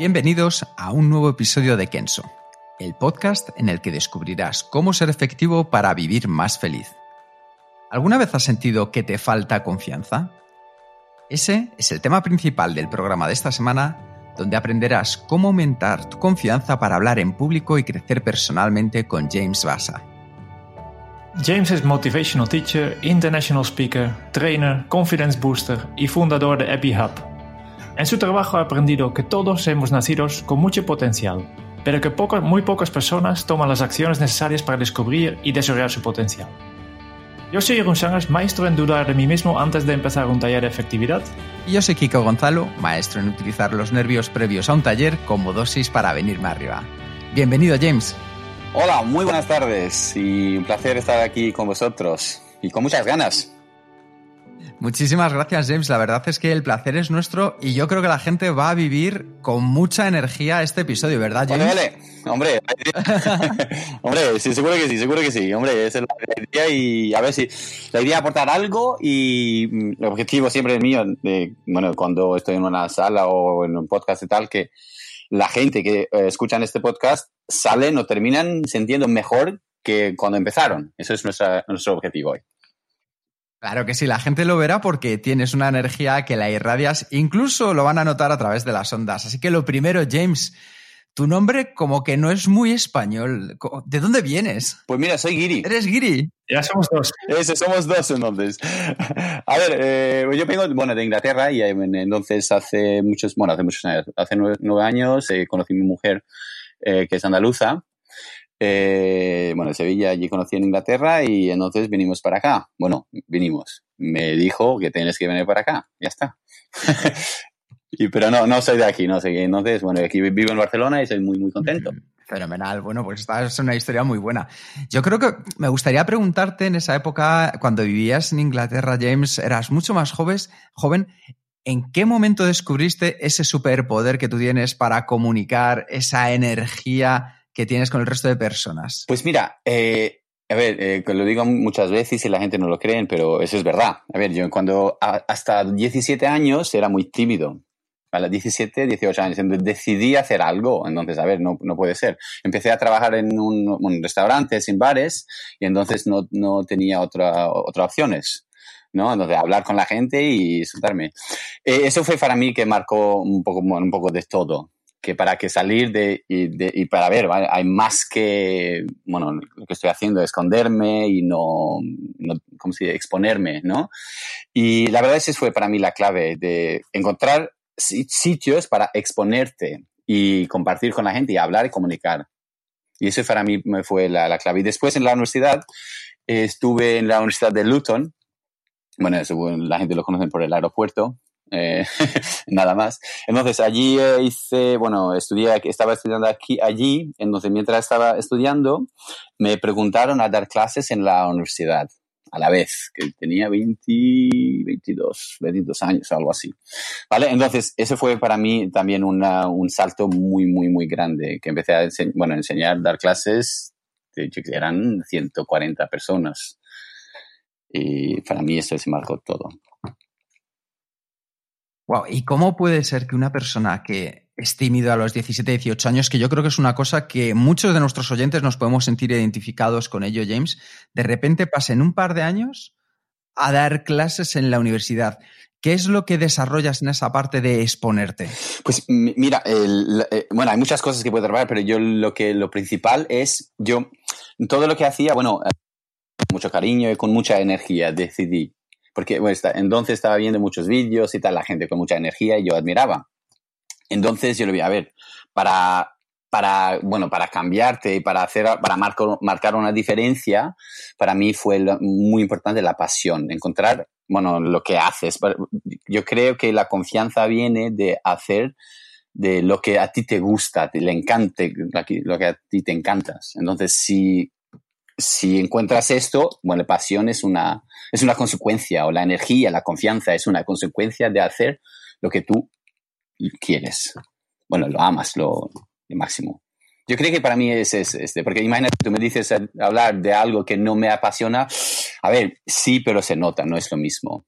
Bienvenidos a un nuevo episodio de Kenso, el podcast en el que descubrirás cómo ser efectivo para vivir más feliz. ¿Alguna vez has sentido que te falta confianza? Ese es el tema principal del programa de esta semana, donde aprenderás cómo aumentar tu confianza para hablar en público y crecer personalmente con James Bassa. James es motivational teacher, international speaker, trainer, confidence booster y fundador de Happy Hub. En su trabajo ha aprendido que todos hemos nacido con mucho potencial, pero que pocas, muy pocas personas toman las acciones necesarias para descubrir y desarrollar su potencial. Yo soy Jeroen Sangers, maestro en dudar de mí mismo antes de empezar un taller de efectividad. Y yo soy Kiko Gonzalo, maestro en utilizar los nervios previos a un taller como dosis para venirme arriba. Bienvenido, James. Hola, muy buenas tardes y un placer estar aquí con vosotros y con muchas ganas. Muchísimas gracias, James. La verdad es que el placer es nuestro y yo creo que la gente va a vivir con mucha energía este episodio, ¿verdad, James? Vale, vale. Hombre, hombre, sí, seguro que sí, seguro que sí. Hombre, esa es la idea y a ver si la idea es aportar algo y mm, el objetivo siempre es mío, de, bueno, cuando estoy en una sala o en un podcast y tal, que la gente que eh, escuchan este podcast salen o terminan sintiendo mejor que cuando empezaron. Eso es nuestra, nuestro objetivo hoy. Claro que sí, la gente lo verá porque tienes una energía que la irradias, incluso lo van a notar a través de las ondas. Así que lo primero, James, tu nombre como que no es muy español. ¿De dónde vienes? Pues mira, soy Giri. ¿Eres Giri? Ya somos dos. Ese, somos dos entonces. A ver, eh, yo vengo bueno, de Inglaterra y eh, entonces hace muchos, bueno, hace muchos años, hace nueve, nueve años eh, conocí a mi mujer eh, que es andaluza. Eh, bueno, en Sevilla allí conocí en Inglaterra y entonces vinimos para acá. Bueno, vinimos. Me dijo que tienes que venir para acá. Ya está. pero no, no soy de aquí, no sé. Entonces, bueno, aquí vivo en Barcelona y soy muy, muy contento. Fenomenal. Bueno, pues esta es una historia muy buena. Yo creo que me gustaría preguntarte en esa época, cuando vivías en Inglaterra, James, eras mucho más joven, joven. ¿En qué momento descubriste ese superpoder que tú tienes para comunicar esa energía que tienes con el resto de personas? Pues mira, eh, a ver, eh, lo digo muchas veces y la gente no lo cree, pero eso es verdad. A ver, yo cuando a, hasta 17 años era muy tímido. A los 17, 18 años, entonces decidí hacer algo. Entonces, a ver, no, no puede ser. Empecé a trabajar en un, un restaurante, en bares, y entonces no, no tenía otra, otras opciones. ¿no? Entonces, hablar con la gente y soltarme. Eh, eso fue para mí que marcó un poco, un poco de todo que para que salir de y, de, y para ver, hay más que, bueno, lo que estoy haciendo es esconderme y no, no ¿cómo se dice? exponerme, ¿no? Y la verdad esa fue para mí la clave de encontrar sitios para exponerte y compartir con la gente y hablar y comunicar. Y eso para mí fue la, la clave. Y después en la universidad, estuve en la Universidad de Luton, bueno, eso, la gente lo conoce por el aeropuerto, eh, nada más. Entonces allí eh, hice, bueno, estudié, estaba estudiando aquí, allí, entonces mientras estaba estudiando me preguntaron a dar clases en la universidad a la vez, que tenía 20, 22, 22 años, algo así. ¿Vale? Entonces, ese fue para mí también una, un salto muy, muy, muy grande, que empecé a enseñar, bueno, enseñar, dar clases, de hecho, que eran 140 personas. Y para mí eso se marcó todo. Wow, ¿y cómo puede ser que una persona que es tímido a los 17, 18 años, que yo creo que es una cosa que muchos de nuestros oyentes nos podemos sentir identificados con ello, James, de repente pasen un par de años a dar clases en la universidad? ¿Qué es lo que desarrollas en esa parte de exponerte? Pues mira, eh, bueno, hay muchas cosas que puedo trabajar, pero yo lo que lo principal es yo todo lo que hacía, bueno, eh, mucho cariño y con mucha energía decidí porque bueno, está, entonces estaba viendo muchos vídeos y tal, la gente con mucha energía y yo admiraba. Entonces yo lo vi, a ver, para para, bueno, para cambiarte y para hacer, para marcar una diferencia, para mí fue muy importante la pasión, encontrar, bueno, lo que haces. Yo creo que la confianza viene de hacer de lo que a ti te gusta, te le encante, lo que a ti te encantas. Entonces, si, si encuentras esto, bueno, la pasión es una, es una consecuencia, o la energía, la confianza es una consecuencia de hacer lo que tú quieres. Bueno, lo amas, lo, máximo. Yo creo que para mí es, este, porque imagínate, tú me dices hablar de algo que no me apasiona. A ver, sí, pero se nota, no es lo mismo.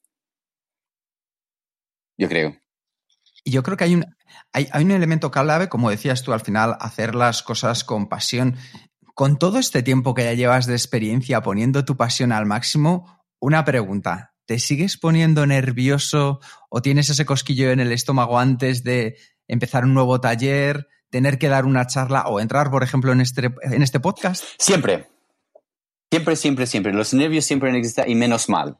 Yo creo. Yo creo que hay un, hay, hay un elemento clave, como decías tú al final, hacer las cosas con pasión. Con todo este tiempo que ya llevas de experiencia poniendo tu pasión al máximo, una pregunta. ¿Te sigues poniendo nervioso o tienes ese cosquillo en el estómago antes de empezar un nuevo taller? tener que dar una charla o entrar, por ejemplo, en este, en este podcast? Siempre. Siempre, siempre, siempre. Los nervios siempre existen y menos mal.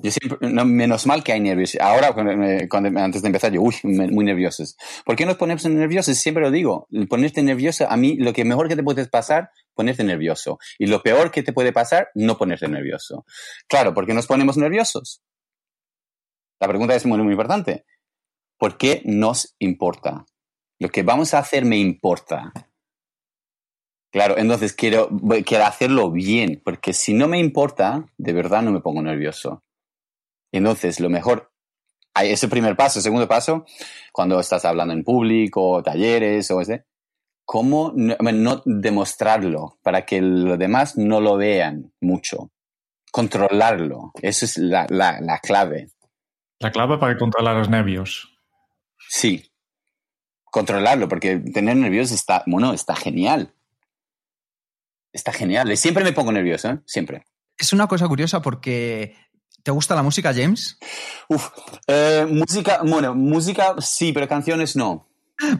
Yo siempre, no, menos mal que hay nervios. Ahora, cuando, antes de empezar, yo, uy, muy nerviosos. ¿Por qué nos ponemos nerviosos? Siempre lo digo. Ponerte nervioso, a mí, lo que mejor que te puede pasar, ponerte nervioso. Y lo peor que te puede pasar, no ponerte nervioso. Claro, ¿por qué nos ponemos nerviosos? La pregunta es muy, muy importante. ¿Por qué nos importa? Lo que vamos a hacer me importa. Claro, entonces quiero, quiero hacerlo bien, porque si no me importa, de verdad no me pongo nervioso. Entonces, lo mejor, hay ese primer paso, segundo paso, cuando estás hablando en público, talleres o ese, cómo no, demostrarlo para que los demás no lo vean mucho. Controlarlo, eso es la, la, la clave. La clave para controlar los nervios. Sí, controlarlo, porque tener nervios está, bueno, está genial. Está genial. Siempre me pongo nervioso, ¿eh? Siempre. Es una cosa curiosa porque ¿Te gusta la música, James? Uf, eh, música, bueno, música sí, pero canciones no.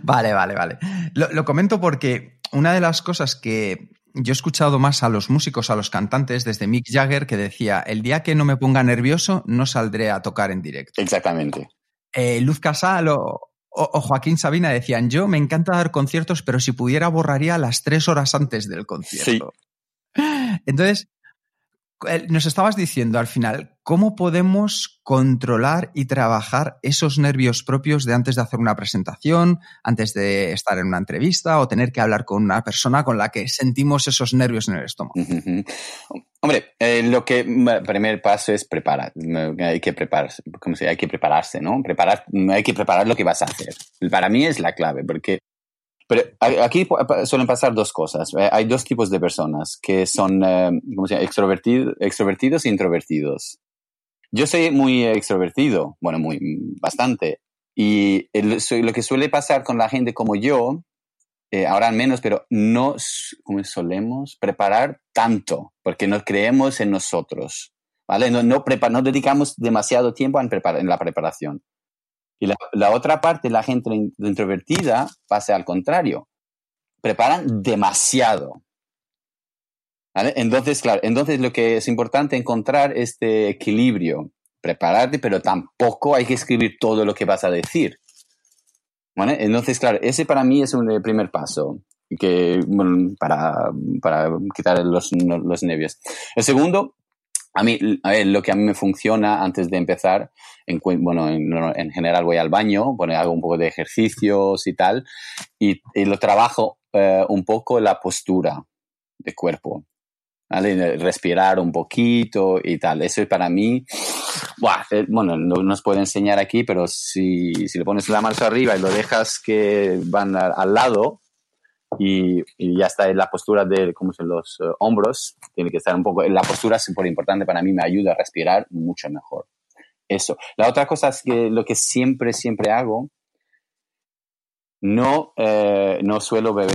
Vale, vale, vale. Lo, lo, comento porque una de las cosas que yo he escuchado más a los músicos, a los cantantes, desde Mick Jagger, que decía, el día que no me ponga nervioso, no saldré a tocar en directo. Exactamente. Eh, Luz Casal o, o, Joaquín Sabina decían, yo me encanta dar conciertos, pero si pudiera borraría las tres horas antes del concierto. Entonces, nos estabas diciendo al final, ¿cómo podemos controlar y trabajar esos nervios propios de antes de hacer una presentación, antes de estar en una entrevista o tener que hablar con una persona con la que sentimos esos nervios en el estómago? Hombre, eh, lo que primer paso es preparar. Hay que prepararse, ¿cómo se Hay que prepararse, ¿no? Preparar, hay que preparar lo que vas a hacer. Para mí es la clave, porque pero aquí suelen pasar dos cosas. Eh, hay dos tipos de personas que son, eh, ¿cómo se llama? extrovertidos e introvertidos. Yo soy muy extrovertido, bueno, muy, bastante. Y lo que suele pasar con la gente como yo, eh, ahora menos, pero no como solemos preparar tanto, porque no creemos en nosotros, ¿vale? No, no, no dedicamos demasiado tiempo en, en la preparación. Y la, otra parte, la gente introvertida, pasa al contrario. Preparan demasiado. Entonces, claro, entonces lo que es importante encontrar este equilibrio. Prepararte, pero tampoco hay que escribir todo lo que vas a decir. Entonces, claro, ese para mí es un primer paso que, para, para quitar los, los nervios. El segundo a mí, lo que a mí me funciona antes de empezar, en, bueno, en, general voy al baño, bueno, hago un poco de ejercicios y tal, y, lo trabajo eh, un poco la postura de cuerpo, ¿vale? Respirar un poquito y tal. Eso es para mí, eh, bueno, no nos puedo enseñar aquí, pero si, si le pones la mano arriba y lo dejas que van al lado, y, ya está en la postura de como son los eh, hombros, tiene que estar un poco, la postura es súper importante para mí, me ayuda a respirar mucho mejor. Eso. La otra cosa es que lo que siempre, siempre hago, no, eh, no suelo beber.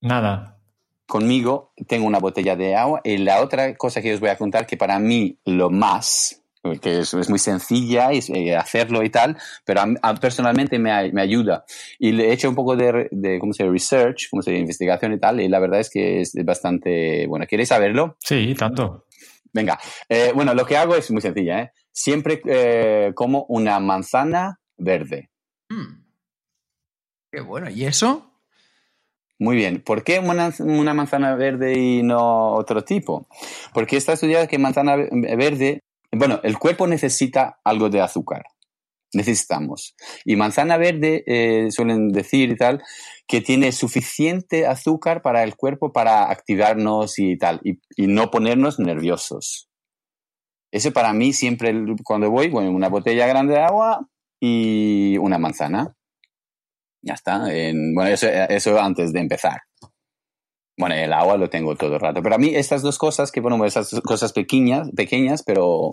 Nada. Conmigo tengo una botella de agua y la otra cosa que os voy a contar que para mí lo más que es, es muy sencilla y, eh, hacerlo y tal, pero personalmente me, me, ayuda. Y le he hecho un poco de, de ¿cómo se dice? Research, ¿cómo se dice? Investigación y tal, y la verdad es que es bastante, bueno, ¿queréis saberlo? Sí, tanto. Venga, eh, bueno, lo que hago es muy sencilla, ¿eh? Siempre eh, como una manzana verde. Mm. Qué bueno, ¿y eso? Muy bien. ¿Por qué una, una, manzana verde y no otro tipo? Porque está estudiado que manzana verde, bueno, el cuerpo necesita algo de azúcar. Necesitamos. Y manzana verde, eh, suelen decir y tal, que tiene suficiente azúcar para el cuerpo para activarnos y tal, y, no ponernos nerviosos. Eso para mí siempre, cuando voy, bueno, una botella grande de agua y una manzana. Ya está. bueno, eso, eso antes de empezar. Bueno, el agua lo tengo todo el rato. Pero a mí estas dos cosas, que bueno, esas cosas pequeñas, pequeñas, pero,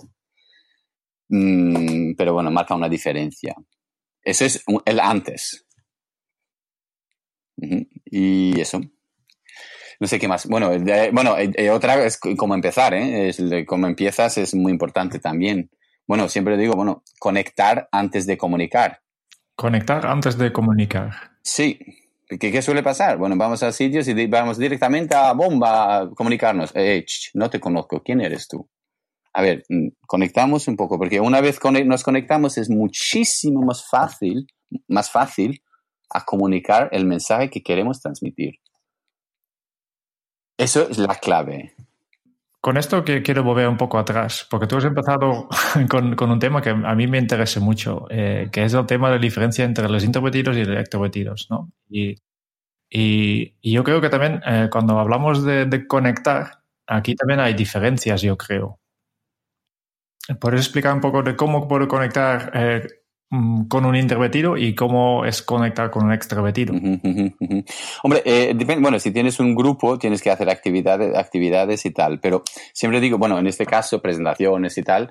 mm, pero bueno, marca una diferencia. Eso es el antes. Y eso. No sé qué más. Bueno, bueno otra es cómo empezar, ¿eh? Es cómo empiezas es muy importante también. Bueno, siempre digo, bueno, conectar antes de comunicar. Conectar antes de comunicar. Sí. ¿Qué, qué suele pasar? Bueno, vamos a sitios y vamos directamente a bomba a comunicarnos. Eh, no te conozco, ¿quién eres tú? A ver, mm, conectamos un poco, porque una vez nos conectamos es muchísimo más fácil, más fácil a comunicar el mensaje que queremos transmitir. Eso es la clave. Con esto que quiero volver un poco atrás, porque tú has empezado con, un tema que a mí me interesa mucho, eh, que es el tema de la diferencia entre los introvertidos y los extrovertidos, ¿no? Y, yo creo que también eh, cuando hablamos de, conectar, aquí también hay diferencias, yo creo. ¿Puedes explicar un poco de cómo puedo conectar eh, con un introvertido y cómo es conectar con un extrovertido. Hombre, eh, depende, bueno, si tienes un grupo tienes que hacer actividades, actividades y tal, pero siempre digo, bueno, en este caso, presentaciones y tal,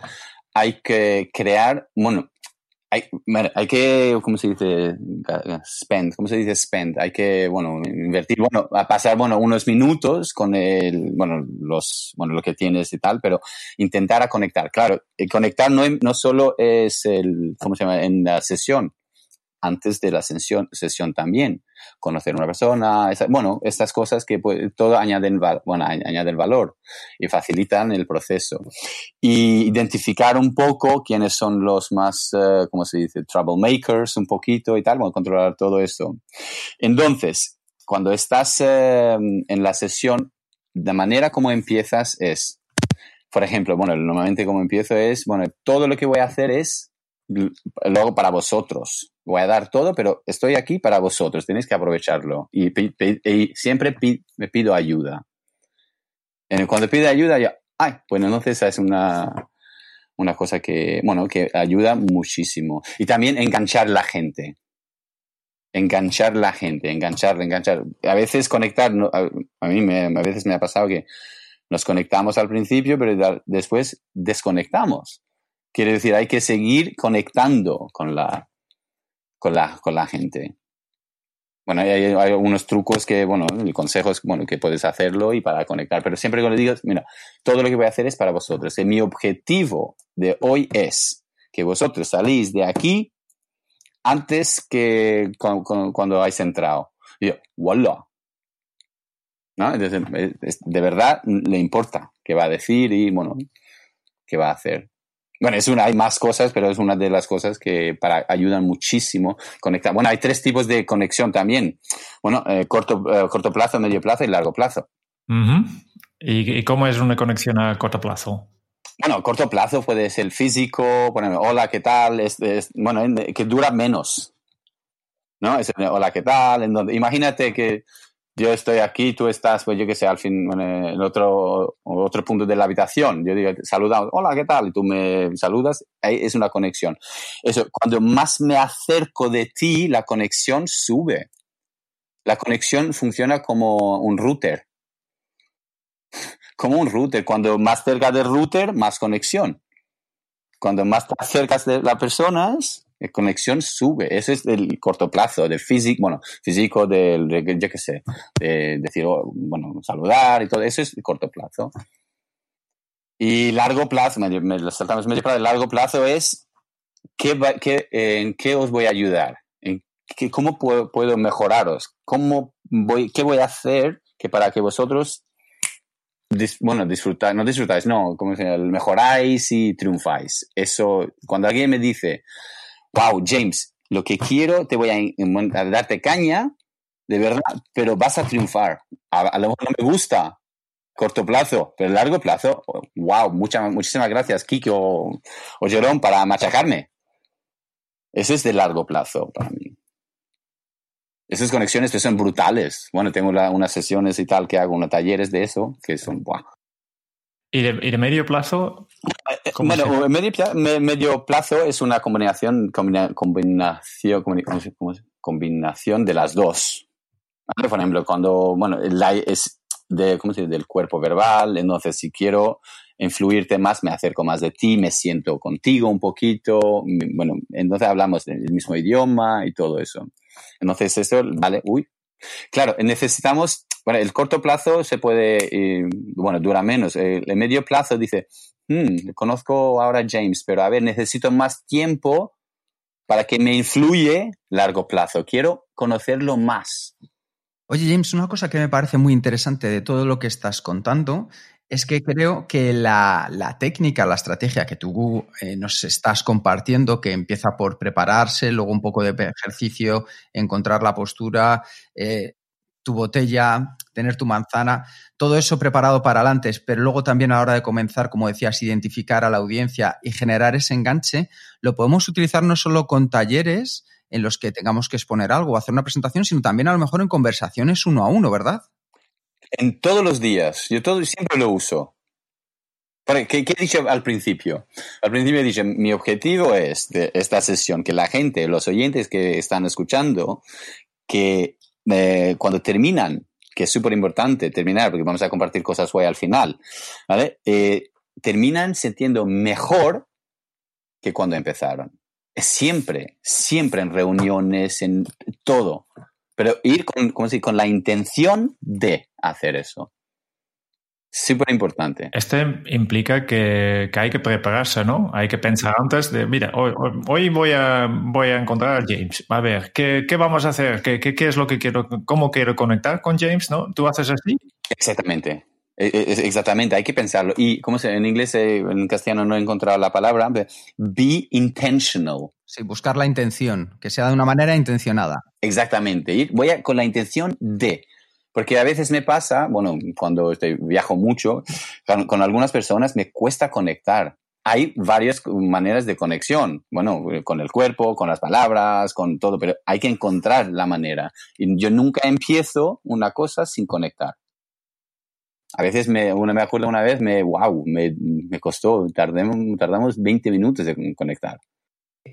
hay que crear, bueno, hay, hay que, ¿cómo se dice? Spend, ¿cómo se dice spend? Hay que, bueno, invertir, bueno, a pasar, bueno, unos minutos con el, bueno, los, bueno, lo que tienes y tal, pero intentar a conectar. Claro, conectar no, no solo es el, ¿cómo se llama? En la sesión, antes de la sesión, sesión también. Conocer a una persona, bueno, estas cosas que todo añaden, bueno, añaden valor y facilitan el proceso. Y identificar un poco quiénes son los más, uh, ¿cómo se dice? Troublemakers, un poquito y tal, bueno, controlar todo esto. Entonces, cuando estás eh, en la sesión, de manera como empiezas es, por ejemplo, bueno, normalmente como empiezo es, bueno, todo lo que voy a hacer es lo hago para vosotros. Voy a dar todo, pero estoy aquí para vosotros. Tenéis que aprovecharlo. Y, siempre me pido ayuda. Cuando pido ayuda, ya, ay, bueno, entonces es una, una cosa que, bueno, que ayuda muchísimo. Y también enganchar la gente. Enganchar la gente, enganchar, enganchar. A veces conectar, a, mí me, a veces me ha pasado que nos conectamos al principio, pero después desconectamos. Quiere decir, hay que seguir conectando con la, con la, con la gente. Bueno, hay, hay algunos trucos que, bueno, el consejo es, bueno, que puedes hacerlo y para conectar. Pero siempre que le digo, mira, todo lo que voy a hacer es para vosotros. Mi objetivo de hoy es que vosotros salís de aquí antes que cuando habéis entrado. Y yo, voilà. ¿No? de verdad le importa qué va a decir y, bueno, qué va a hacer. Bueno, es una, hay más cosas, pero es una de las cosas que para, ayudan muchísimo conectar. Bueno, hay tres tipos de conexión también. Bueno, eh, corto, eh, corto plazo, medio plazo y largo plazo. ¿Y, cómo es una conexión a corto plazo? Bueno, corto plazo puede ser físico, ponerme, hola, ¿qué tal? Es, bueno, que dura menos. ¿No? Es, hola, ¿qué tal? En donde, imagínate que yo estoy aquí, tú estás, pues yo qué sé, al fin, en otro, otro punto de la habitación. Yo digo, saludamos, hola, ¿qué tal? Y tú me saludas, ahí es una conexión. Eso, cuando más me acerco de ti, la conexión sube. La conexión funciona como un router. Como un router. Cuando más cerca del router, más conexión. Cuando más te acercas de las personas, conexión sube. Ese es el corto plazo, del físico, bueno, físico, del, yo qué sé, de decir, oh, bueno, saludar y todo. Eso es el corto plazo. Y largo plazo, me, lo saltamos medio plazo, largo plazo es ¿qué, qué, en qué os voy a ayudar, en qué, cómo puedo, puedo, mejoraros, cómo voy, qué voy a hacer que para que vosotros bueno, disfrutar, no disfrutáis, no, como mejoráis y triunfáis. Eso, cuando alguien me dice, wow, James, lo que quiero, te voy a, darte caña, de verdad, pero vas a triunfar. A, lo mejor no me gusta corto plazo, pero largo plazo, wow, muchas muchísimas gracias, Kiki o, o Jerón, para machacarme. Eso es de largo plazo para mí. Esas conexiones que son brutales. Bueno, tengo unas sesiones y tal que hago, unos talleres de eso, que son, wow. ¿Y de, medio plazo? Eh, bueno, medio, medio, plazo es una combinación, combinación, combinación de las dos. Por ejemplo, cuando, bueno, es de, ¿cómo se dice? del cuerpo verbal, entonces si quiero influirte más, me acerco más de ti, me siento contigo un poquito, bueno, entonces hablamos del mismo idioma y todo eso. Entonces eso, vale, uy, claro, necesitamos, bueno, el corto plazo se puede, bueno, dura menos, el, medio plazo dice, hmm, conozco ahora a James, pero a ver, necesito más tiempo para que me influye largo plazo, quiero conocerlo más. Oye, James, una cosa que me parece muy interesante de todo lo que estás contando es que creo que la, técnica, la estrategia que tú eh, nos estás compartiendo, que empieza por prepararse, luego un poco de ejercicio, encontrar la postura, eh, tu botella, tener tu manzana, todo eso preparado para adelante, pero luego también a la hora de comenzar, como decías, identificar a la audiencia y generar ese enganche, lo podemos utilizar no solo con talleres, en los que tengamos que exponer algo o hacer una presentación, sino también a lo mejor en conversaciones uno a uno, ¿verdad? En todos los días. Yo todo, siempre lo uso. ¿Qué, he dicho al principio? Al principio dicho, mi objetivo es de esta sesión que la gente, los oyentes que están escuchando, que eh, cuando terminan, que es súper importante terminar, porque vamos a compartir cosas hoy al final, ¿vale? Eh, terminan sintiendo mejor que cuando empezaron siempre, siempre en reuniones, en todo. Pero ir con, como si, con la intención de hacer eso. Súper importante. Este implica que, hay que prepararse, ¿no? Hay que pensar antes de, mira, hoy, hoy voy, a, voy a encontrar a James. A ver, ¿qué, qué vamos a hacer? ¿Qué, ¿Qué, qué, es lo que quiero? ¿Cómo quiero conectar con James? ¿No? ¿Tú haces así? Exactamente. E, e, exactamente, hay que pensarlo. Y, ¿cómo se En inglés, eh, en castellano no he encontrado la palabra. Be intentional. Sí, buscar la intención, que sea de una manera intencionada. Exactamente. Voy a, con la intención de. Porque a veces me pasa, bueno, cuando estoy, viajo mucho, con, algunas personas me cuesta conectar. Hay varias maneras de conexión, bueno, con el cuerpo, con las palabras, con todo, pero hay que encontrar la manera. Y yo nunca empiezo una cosa sin conectar a veces me, una, me acuerdo una vez, me, wow, me, me costó, tardemos, tardamos 20 minutos de conectar.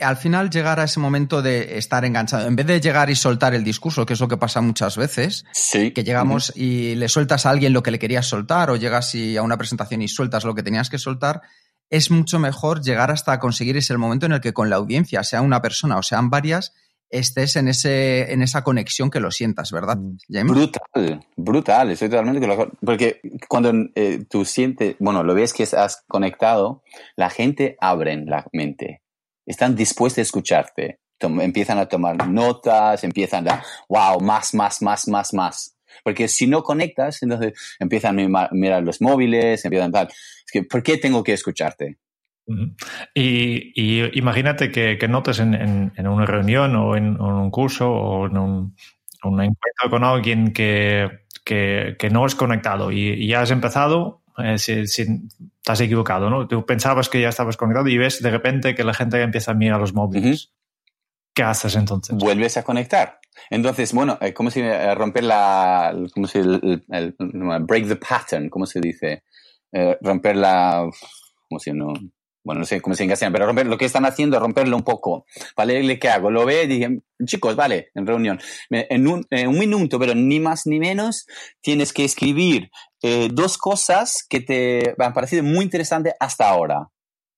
Al final llegar a ese momento de estar enganchado, en vez de llegar y soltar el discurso, que es lo que pasa muchas veces, que llegamos y le sueltas a alguien lo que le querías soltar o llegas y a una presentación y sueltas lo que tenías que soltar, es mucho mejor llegar hasta conseguir ese momento en el que con la audiencia, sea una persona o sean varias, estés en, ese, en esa conexión que lo sientas, ¿verdad, mm. James? Brutal, brutal, estoy totalmente con Porque cuando eh, tú sientes, bueno, lo ves que has conectado, la gente abre la mente, están dispuestos a escucharte, empiezan a tomar notas, empiezan a, wow, más, más, más, más, más. Porque si no conectas, entonces empiezan a mirar los móviles, empiezan a tal. Es que, ¿por qué tengo que escucharte? Y, imagínate que, notes en, una reunión o en, un curso o en un, encuentro con alguien que, no es conectado y, ya has empezado, eh, si, estás equivocado, ¿no? Tú pensabas que ya estabas conectado y ves de repente que la gente empieza a mirar los móviles. ¿Qué haces entonces? Vuelves a conectar. Entonces, bueno, eh, ¿cómo se eh, romper la, cómo se, el, break the pattern, ¿cómo se dice? romper la, ¿cómo se no? Bueno, no sé cómo se dice pero romper, lo que están haciendo es romperlo un poco. ¿Vale? ¿Qué hago? Lo ve y dije, chicos, vale, en reunión, en un, minuto, pero ni más ni menos, tienes que escribir eh, dos cosas que te han parecido muy interesantes hasta ahora.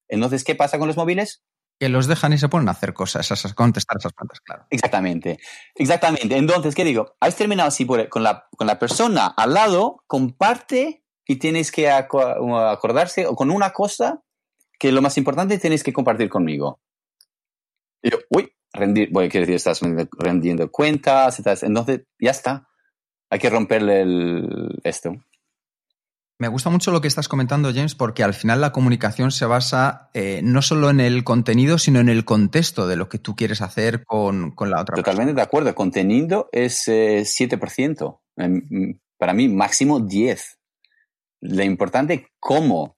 Entonces, ¿qué pasa con los móviles? Que los dejan y se ponen a hacer cosas, a contestar esas preguntas, claro. Exactamente, exactamente. Entonces, ¿qué digo? Has terminado así con, la, con la persona al lado, comparte y tienes que acordarse o con una cosa que lo más importante tienes que compartir conmigo. Y yo, uy, rendir, bueno, quiere decir, estás rendiendo cuentas, entonces ya está. Hay que romperle el, esto. Me gusta mucho lo que estás comentando, James, porque al final la comunicación se basa eh, no solo en el contenido, sino en el contexto de lo que tú quieres hacer con, con la otra Totalmente de acuerdo. Contenido es eh, 7%. Para mí, máximo 10%. Lo importante es cómo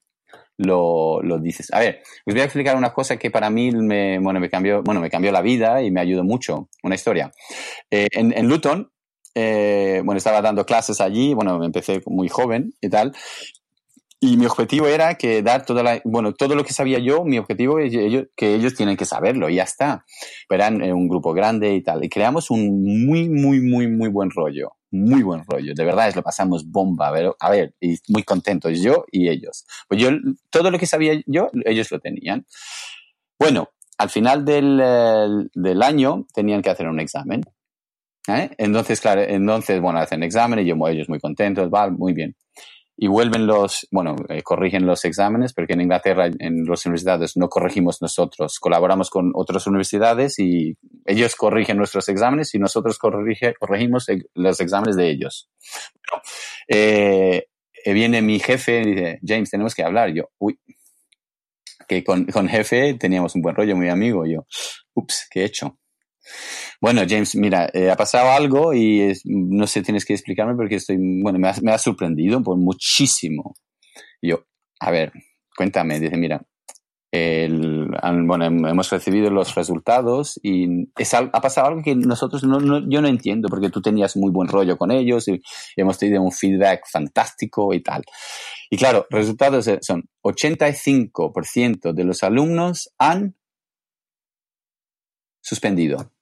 lo, lo, dices. A ver, os voy a explicar una cosa que para mí me, bueno, me, cambió, bueno, me cambió la vida y me ayudó mucho. Una historia. Eh, en, en Luton eh, bueno, estaba dando clases allí, bueno, empecé muy joven y tal. Y mi objetivo era que dar toda bueno, todo lo que sabía yo, mi objetivo es que ellos tienen que saberlo y ya está. Pero eran un grupo grande y tal. Y creamos un muy, muy, muy, muy buen rollo. Muy buen rollo. De verdad, es lo pasamos bomba. A ver, a ver, y muy contentos yo y ellos. Pues yo, todo lo que sabía yo, ellos lo tenían. Bueno, al final del, eh, del año tenían que hacer un examen. ¿Eh? Entonces, claro, entonces, bueno, hacen exámenes, yo, ellos muy contentos, va, muy bien. Y vuelven los, bueno, eh, corrigen los exámenes, porque en Inglaterra, en las universidades, no corregimos nosotros, colaboramos con otras universidades y ellos corrigen nuestros exámenes y nosotros corrige, corregimos los exámenes de ellos. Bueno, eh, viene mi jefe y dice, James, tenemos que hablar. Yo, uy, que con, con jefe teníamos un buen rollo, muy amigo. Yo, ups, ¿qué he hecho? Bueno, James, mira, eh, ha pasado algo y no sé, tienes que explicarme porque estoy, bueno, me ha, sorprendido por muchísimo. Yo, a ver, cuéntame, dice, mira, bueno, hemos recibido los resultados y ha pasado algo que nosotros no, no, yo no entiendo porque tú tenías muy buen rollo con ellos y hemos tenido un feedback fantástico y tal. Y claro, resultados son 85% de los alumnos han suspendido.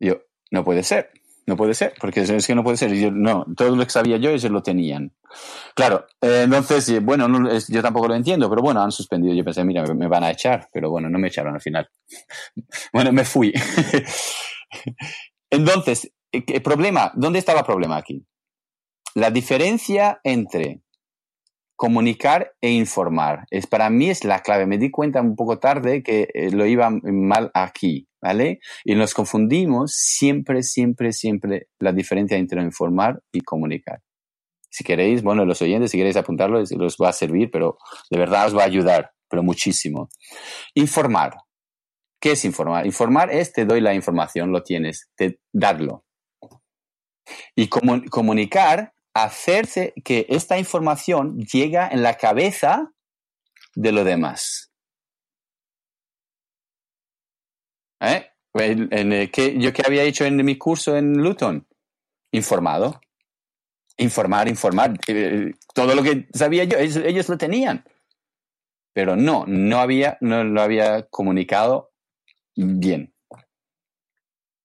Yo, no puede ser, no puede ser, porque es que no puede ser. yo, no, todo lo que sabía yo, ellos lo tenían. Claro, eh, entonces, bueno, no, yo tampoco lo entiendo, pero bueno, han suspendido. Yo pensé, mira, me van a echar, pero bueno, no me echaron al final. bueno, me fui. entonces, ¿el problema? ¿Dónde estaba el problema aquí? La diferencia entre comunicar e informar. Es, para mí es la clave. Me di cuenta un poco tarde que eh, lo iba mal aquí, ¿vale? Y nos confundimos siempre, siempre, siempre la diferencia entre informar y comunicar. Si queréis, bueno, los oyentes, si queréis apuntarlo, les va a servir, pero de verdad os va a ayudar, pero muchísimo. Informar. ¿Qué es informar? Informar es te doy la información, lo tienes, te darlo. Y comunicar hacerse que esta información llega en la cabeza de lo demás. ¿Eh? El que, ¿Yo qué había hecho en mi curso en Luton? Informado. Informar, informar. Eh, todo lo que sabía yo, ellos, ellos, lo tenían. Pero no, no había, no lo había comunicado bien.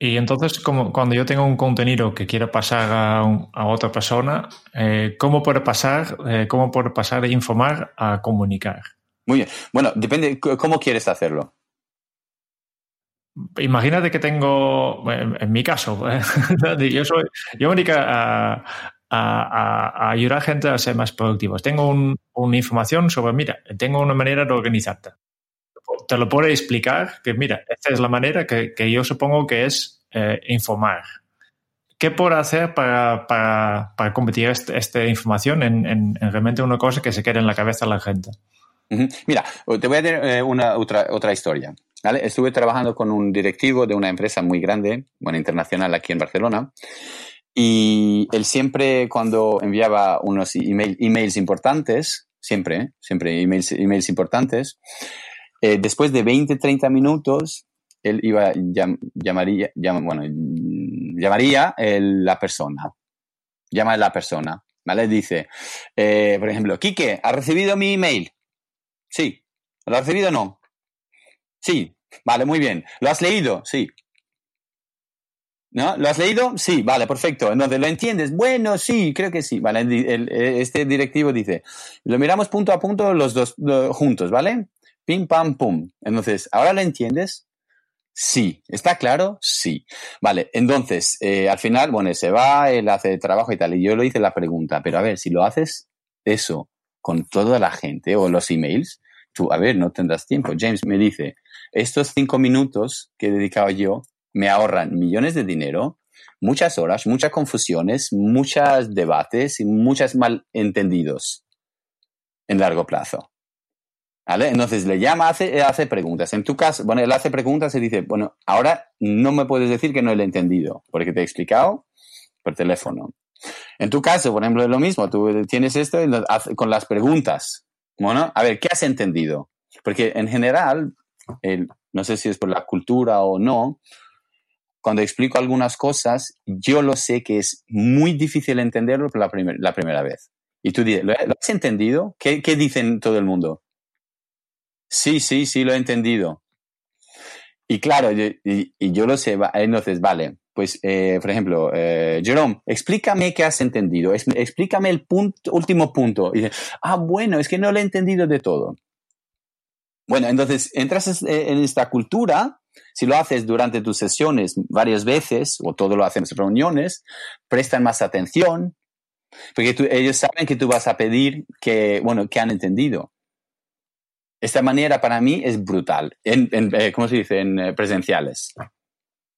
Y entonces, como cuando yo tengo un contenido que quiero pasar a, un, a otra persona, eh, ¿cómo puedo pasar, eh, cómo puedo pasar de informar a comunicar? Muy bien. Bueno, depende cómo quieres hacerlo. Imagínate que tengo, en, en mi caso, yo soy, yo me dedico a, a, a, ayudar a gente a ser más productivos. Tengo un, una información sobre, mira, tengo una manera de organizarte te lo puedo explicar, que mira, esta es la manera que, que yo supongo que es eh, informar. ¿Qué puedo hacer para, para, para convertir este, esta información en, en, en, realmente una cosa que se quede en la cabeza de la gente? Mira, te voy a dar eh, una otra, otra historia. Estuve trabajando con un directivo de una empresa muy grande, bueno, internacional aquí en Barcelona, y él siempre cuando enviaba unos email, emails importantes, siempre, ¿eh? siempre emails, emails importantes, después de 20, 30 minutos, él iba, llam, llamaría, llam, bueno, llamaría la persona. Llama a la persona, ¿vale? Dice, eh, por ejemplo, Quique, ¿has recibido mi email? Sí. ¿Lo has recibido o no? Sí. Vale, muy bien. ¿Lo has leído? Sí. ¿No? ¿Lo has leído? Sí, vale, perfecto. Entonces, ¿lo entiendes? Bueno, sí, creo que sí. Vale, este directivo dice, lo miramos punto a punto los dos juntos, ¿vale? Pim, pam, pum. Entonces, ¿ahora lo entiendes? Sí. ¿Está claro? Sí. Vale, entonces, eh, al final, bueno, se va, él hace trabajo y tal, y yo le hice la pregunta, pero a ver, si lo haces eso con toda la gente o los emails, tú, a ver, no tendrás tiempo. James me dice, estos cinco minutos que he dedicado yo me ahorran millones de dinero muchas horas, muchas confusiones, muchos debates y muchos malentendidos en largo plazo. Entonces le llama, hace, hace preguntas. En tu caso, bueno, él hace preguntas y dice, bueno, ahora no me puedes decir que no he entendido, porque te he explicado por teléfono. En tu caso, por ejemplo, es lo mismo, tú tienes esto y con las preguntas. Bueno, a ver, ¿qué has entendido? Porque en general, no sé si es por la cultura o no, cuando explico algunas cosas, yo lo sé que es muy difícil entenderlo por la, la primera vez. Y tú dices, ¿lo, has entendido? ¿Qué, ¿Qué dicen todo el mundo? Sí, sí, sí, lo he entendido. Y claro, y, yo lo sé, entonces, vale, pues, eh, por ejemplo, eh, Jerome, explícame qué has entendido, explícame el punto, último punto. Y dice, ah, bueno, es que no lo he entendido de todo. Bueno, entonces entras en esta cultura, si lo haces durante tus sesiones varias veces, o todo lo hacen en reuniones, prestan más atención, porque ellos saben que tú vas a pedir que, bueno, que han entendido. Esta manera para mí es brutal, en, eh, ¿cómo se dice? En eh, presenciales.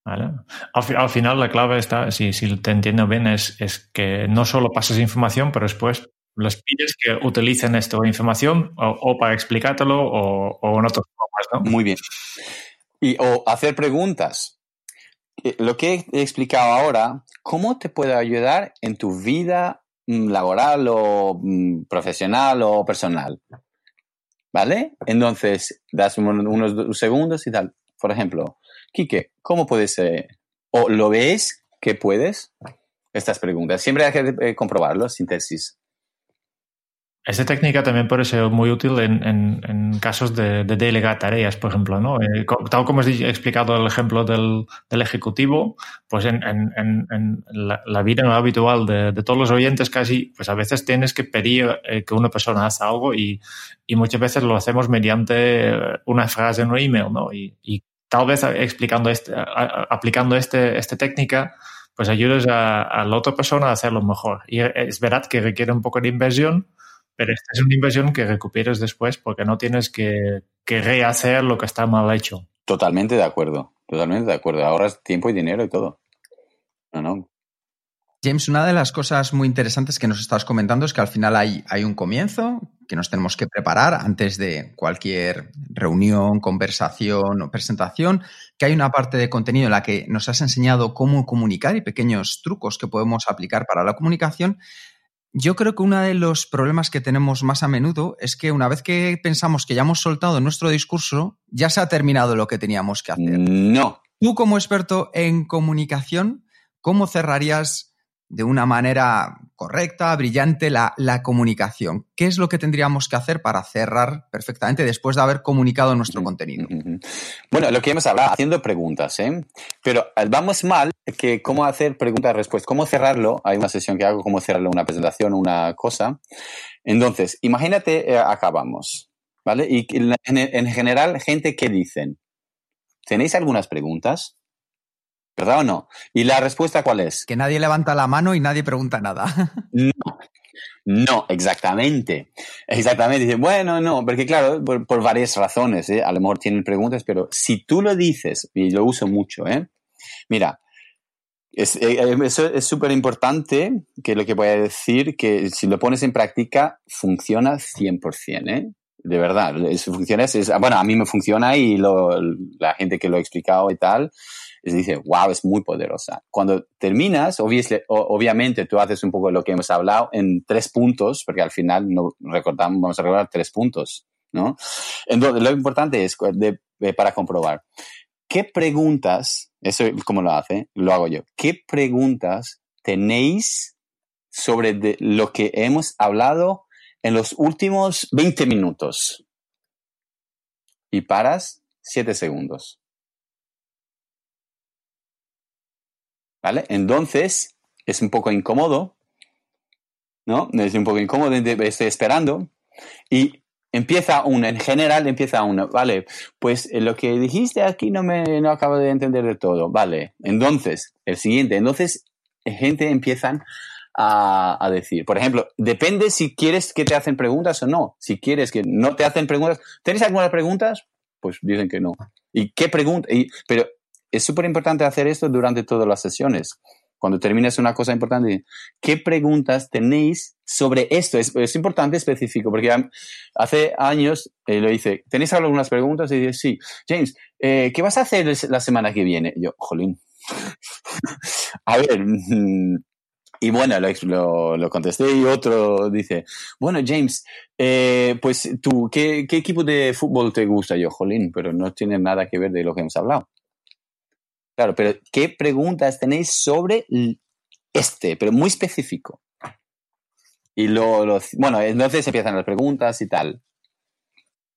Al, final la clave está, si, si te entiendo bien, es, es, que no solo pases información, pero después les pides que utilicen esta información o, para explicártelo o, o, en otras formas, ¿no? Muy bien. Y o hacer preguntas. Eh, lo que he explicado ahora, ¿cómo te puede ayudar en tu vida mm, laboral o mm, profesional o personal? ¿Vale? Entonces, das unos segundos y tal. Por ejemplo, Quique, ¿cómo puedes, ser? o lo ves que puedes? Estas preguntas. Siempre hay que eh, comprobarlo, síntesis. Esta técnica también puede ser muy útil en, casos de, delegar tareas, por ejemplo, ¿no? Eh, tal como he explicado el ejemplo del, ejecutivo, pues en, la, vida no habitual de, todos los oyentes casi, pues a veces tienes que pedir eh, que una persona haga algo y, muchas veces lo hacemos mediante una frase en un email, ¿no? Y, tal vez explicando este, aplicando este, esta técnica, pues ayudas a, a la otra persona a hacerlo mejor. Y es verdad que requiere un poco de inversión, pero esta es una inversión que recuperes después porque no tienes que, rehacer lo que está mal hecho. Totalmente de acuerdo, totalmente de acuerdo. Ahorras tiempo y dinero y todo. No, no. James, una de las cosas muy interesantes que nos estás comentando es que al final hay, hay un comienzo que nos tenemos que preparar antes de cualquier reunión, conversación o presentación, que hay una parte de contenido en la que nos has enseñado cómo comunicar y pequeños trucos que podemos aplicar para la comunicación, yo creo que uno de los problemas que tenemos más a menudo es que una vez que pensamos que ya hemos soltado nuestro discurso, ya se ha terminado lo que teníamos que hacer. No. Tú como experto en comunicación, ¿cómo cerrarías de una manera correcta, brillante, la, comunicación. ¿Qué es lo que tendríamos que hacer para cerrar perfectamente después de haber comunicado nuestro contenido? Bueno, lo que hemos hablado, haciendo preguntas, ¿eh? Pero eh, vamos mal que cómo hacer preguntas-respuestas, cómo cerrarlo. Hay una sesión que hago, cómo cerrarlo, una presentación, una cosa. Entonces, imagínate, eh, acabamos, ¿vale? Y en, en general, gente, ¿qué dicen? ¿Tenéis algunas preguntas? ¿Verdad o no? ¿Y la respuesta cuál es? Que nadie levanta la mano y nadie pregunta nada. No. No, exactamente. Exactamente. Dice, bueno, no, porque claro, por, varias razones, ¿eh? a lo mejor tienen preguntas, pero si tú lo dices, y lo uso mucho, ¿eh? mira, es, eh, eso es súper importante que lo que voy a decir, que si lo pones en práctica, funciona 100%, ¿eh? De verdad, funciona, es, bueno, a mí me funciona y la gente que lo ha explicado y tal, dice, wow, es muy poderosa. Cuando terminas, obviamente tú haces un poco lo que hemos hablado en tres puntos, porque al final no recordamos, vamos a recordar tres puntos, ¿no? Entonces, lo importante es para comprobar, ¿qué preguntas, eso como lo hace, lo hago yo, qué preguntas tenéis sobre lo que hemos hablado en los últimos 20 minutos? Y paras 7 segundos. Entonces, es un poco incómodo, ¿no? Es un poco incómodo, estoy esperando. Y empieza una, en general empieza una, vale, pues eh, lo que dijiste aquí no me no acabo de entender de todo, vale. Entonces, el siguiente, entonces, gente empiezan a, decir, por ejemplo, depende si quieres que te hacen preguntas o no. Si quieres que no te hacen preguntas, ¿tenéis algunas preguntas? Pues dicen que no. ¿Y qué pregunta? Pero es súper importante hacer esto durante todas las sesiones. Cuando termines una cosa importante, ¿qué preguntas tenéis sobre esto? Es, importante específico, porque hace años eh, lo hice, ¿tenéis algunas preguntas? Y dije, sí, James, eh, ¿qué vas a hacer la semana que viene? yo, jolín. a ver, mm, y bueno, lo, lo, contesté y otro dice, bueno, James, eh, pues tú, ¿qué, ¿qué, equipo de fútbol te gusta? yo, jolín, pero no tiene nada que ver de lo que hemos hablado. Claro, pero ¿qué preguntas tenéis sobre este? Pero muy específico. Y lo, bueno, entonces empiezan las preguntas y tal.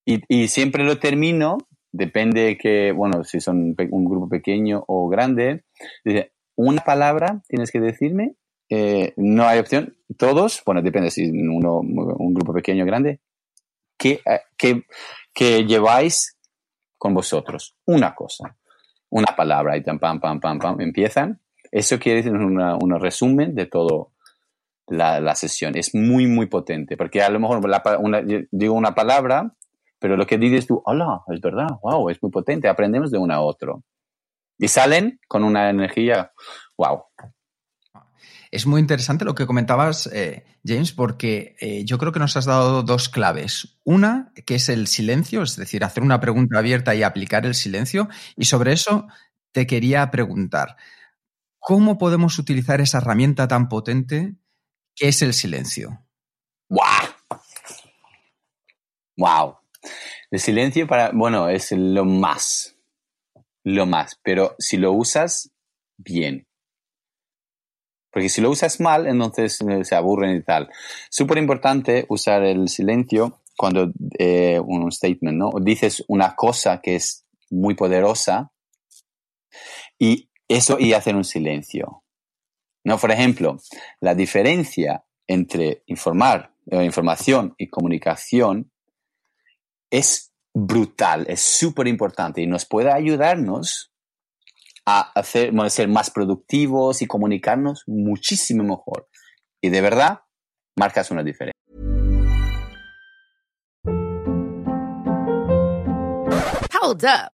Y, siempre lo termino, depende que, bueno, si son un grupo pequeño o grande, dice, una palabra tienes que decirme eh, no hay opción. Todos, bueno, depende si uno, un grupo pequeño o grande, que, eh, que, lleváis con vosotros. Una cosa, una palabra y pam, pam, pam, pam, pam, empiezan. Eso quiere decir un resumen de todo la, la, sesión. Es muy, muy potente, porque a lo mejor digo una palabra, pero lo que dices tú, hola, es verdad, wow, es muy potente, aprendemos de uno a otro. Y salen con una energía, wow, es muy interesante lo que comentabas, eh, James, porque eh, yo creo que nos has dado dos claves. Una, que es el silencio, es decir, hacer una pregunta abierta y aplicar el silencio. Y sobre eso te quería preguntar, ¿cómo podemos utilizar esa herramienta tan potente que es el silencio? ¡Wow! ¡Wow! El silencio para, bueno, es lo más, lo más, pero si lo usas bien, porque si lo usas mal, entonces eh, se aburren y tal. Súper importante usar el silencio cuando eh, un statement, ¿no? Dices una cosa que es muy poderosa y eso y hacer un silencio. ¿No? Por ejemplo, la diferencia entre informar, eh, información y comunicación es brutal, es súper importante y nos puede ayudarnos a hacer, ser más productivos y comunicarnos muchísimo mejor. Y de verdad, marcas una diferencia. Hold up.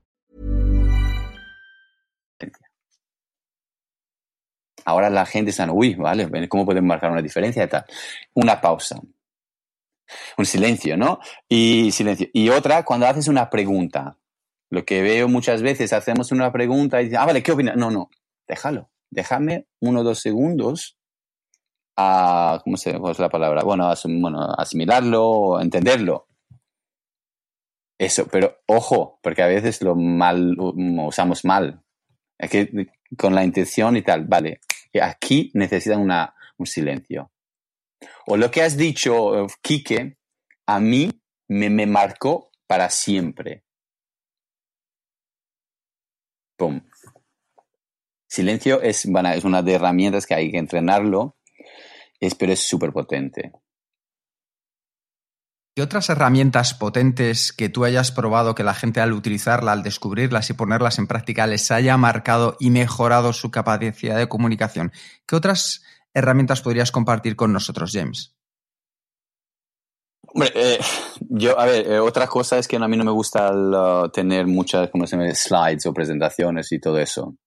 Ahora la gente está, uy, vale, ¿cómo podemos marcar una diferencia? Tal. Una pausa. Un silencio, ¿no? Y silencio. Y otra, cuando haces una pregunta. Lo que veo muchas veces, hacemos una pregunta y dicen, ah, vale, ¿qué opinas? No, no, déjalo. Déjame uno o dos segundos a, ¿cómo se llama la palabra? Bueno, bueno, asimilarlo, entenderlo. Eso, pero ojo, porque a veces lo mal usamos mal. que, con la intención y tal, vale, aquí necesitan una, un silencio. O lo que has dicho, Quique, a mí me, me marcó para siempre. Silencio es, es una de herramientas que hay que entrenarlo, es, pero es súper potente. ¿Qué otras herramientas potentes que tú hayas probado que la gente al utilizarla, al descubrirlas y ponerlas en práctica les haya marcado y mejorado su capacidad de comunicación? ¿Qué otras herramientas podrías compartir con nosotros, James? Hombre, eh, yo, a ver, eh, otra cosa es que a mí no me gusta tener muchas, como se llama, slides o presentaciones y todo eso.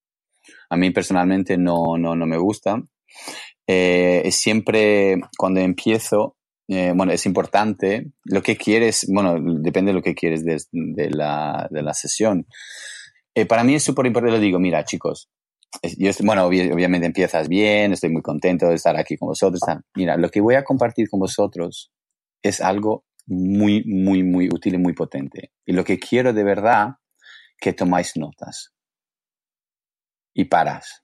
A mí personalmente no, no, no me gusta. Eh, siempre cuando empiezo, bueno, es importante lo que quieres, bueno, depende de lo que quieres de, la, de la, sesión. para mí es súper importante, lo digo, mira chicos, yo bueno, obviamente empiezas bien, estoy muy contento de estar aquí con vosotros. Mira, lo que voy a compartir con vosotros es algo muy, muy, muy útil y muy potente. Y lo que quiero de verdad, que tomáis notas. Y paras.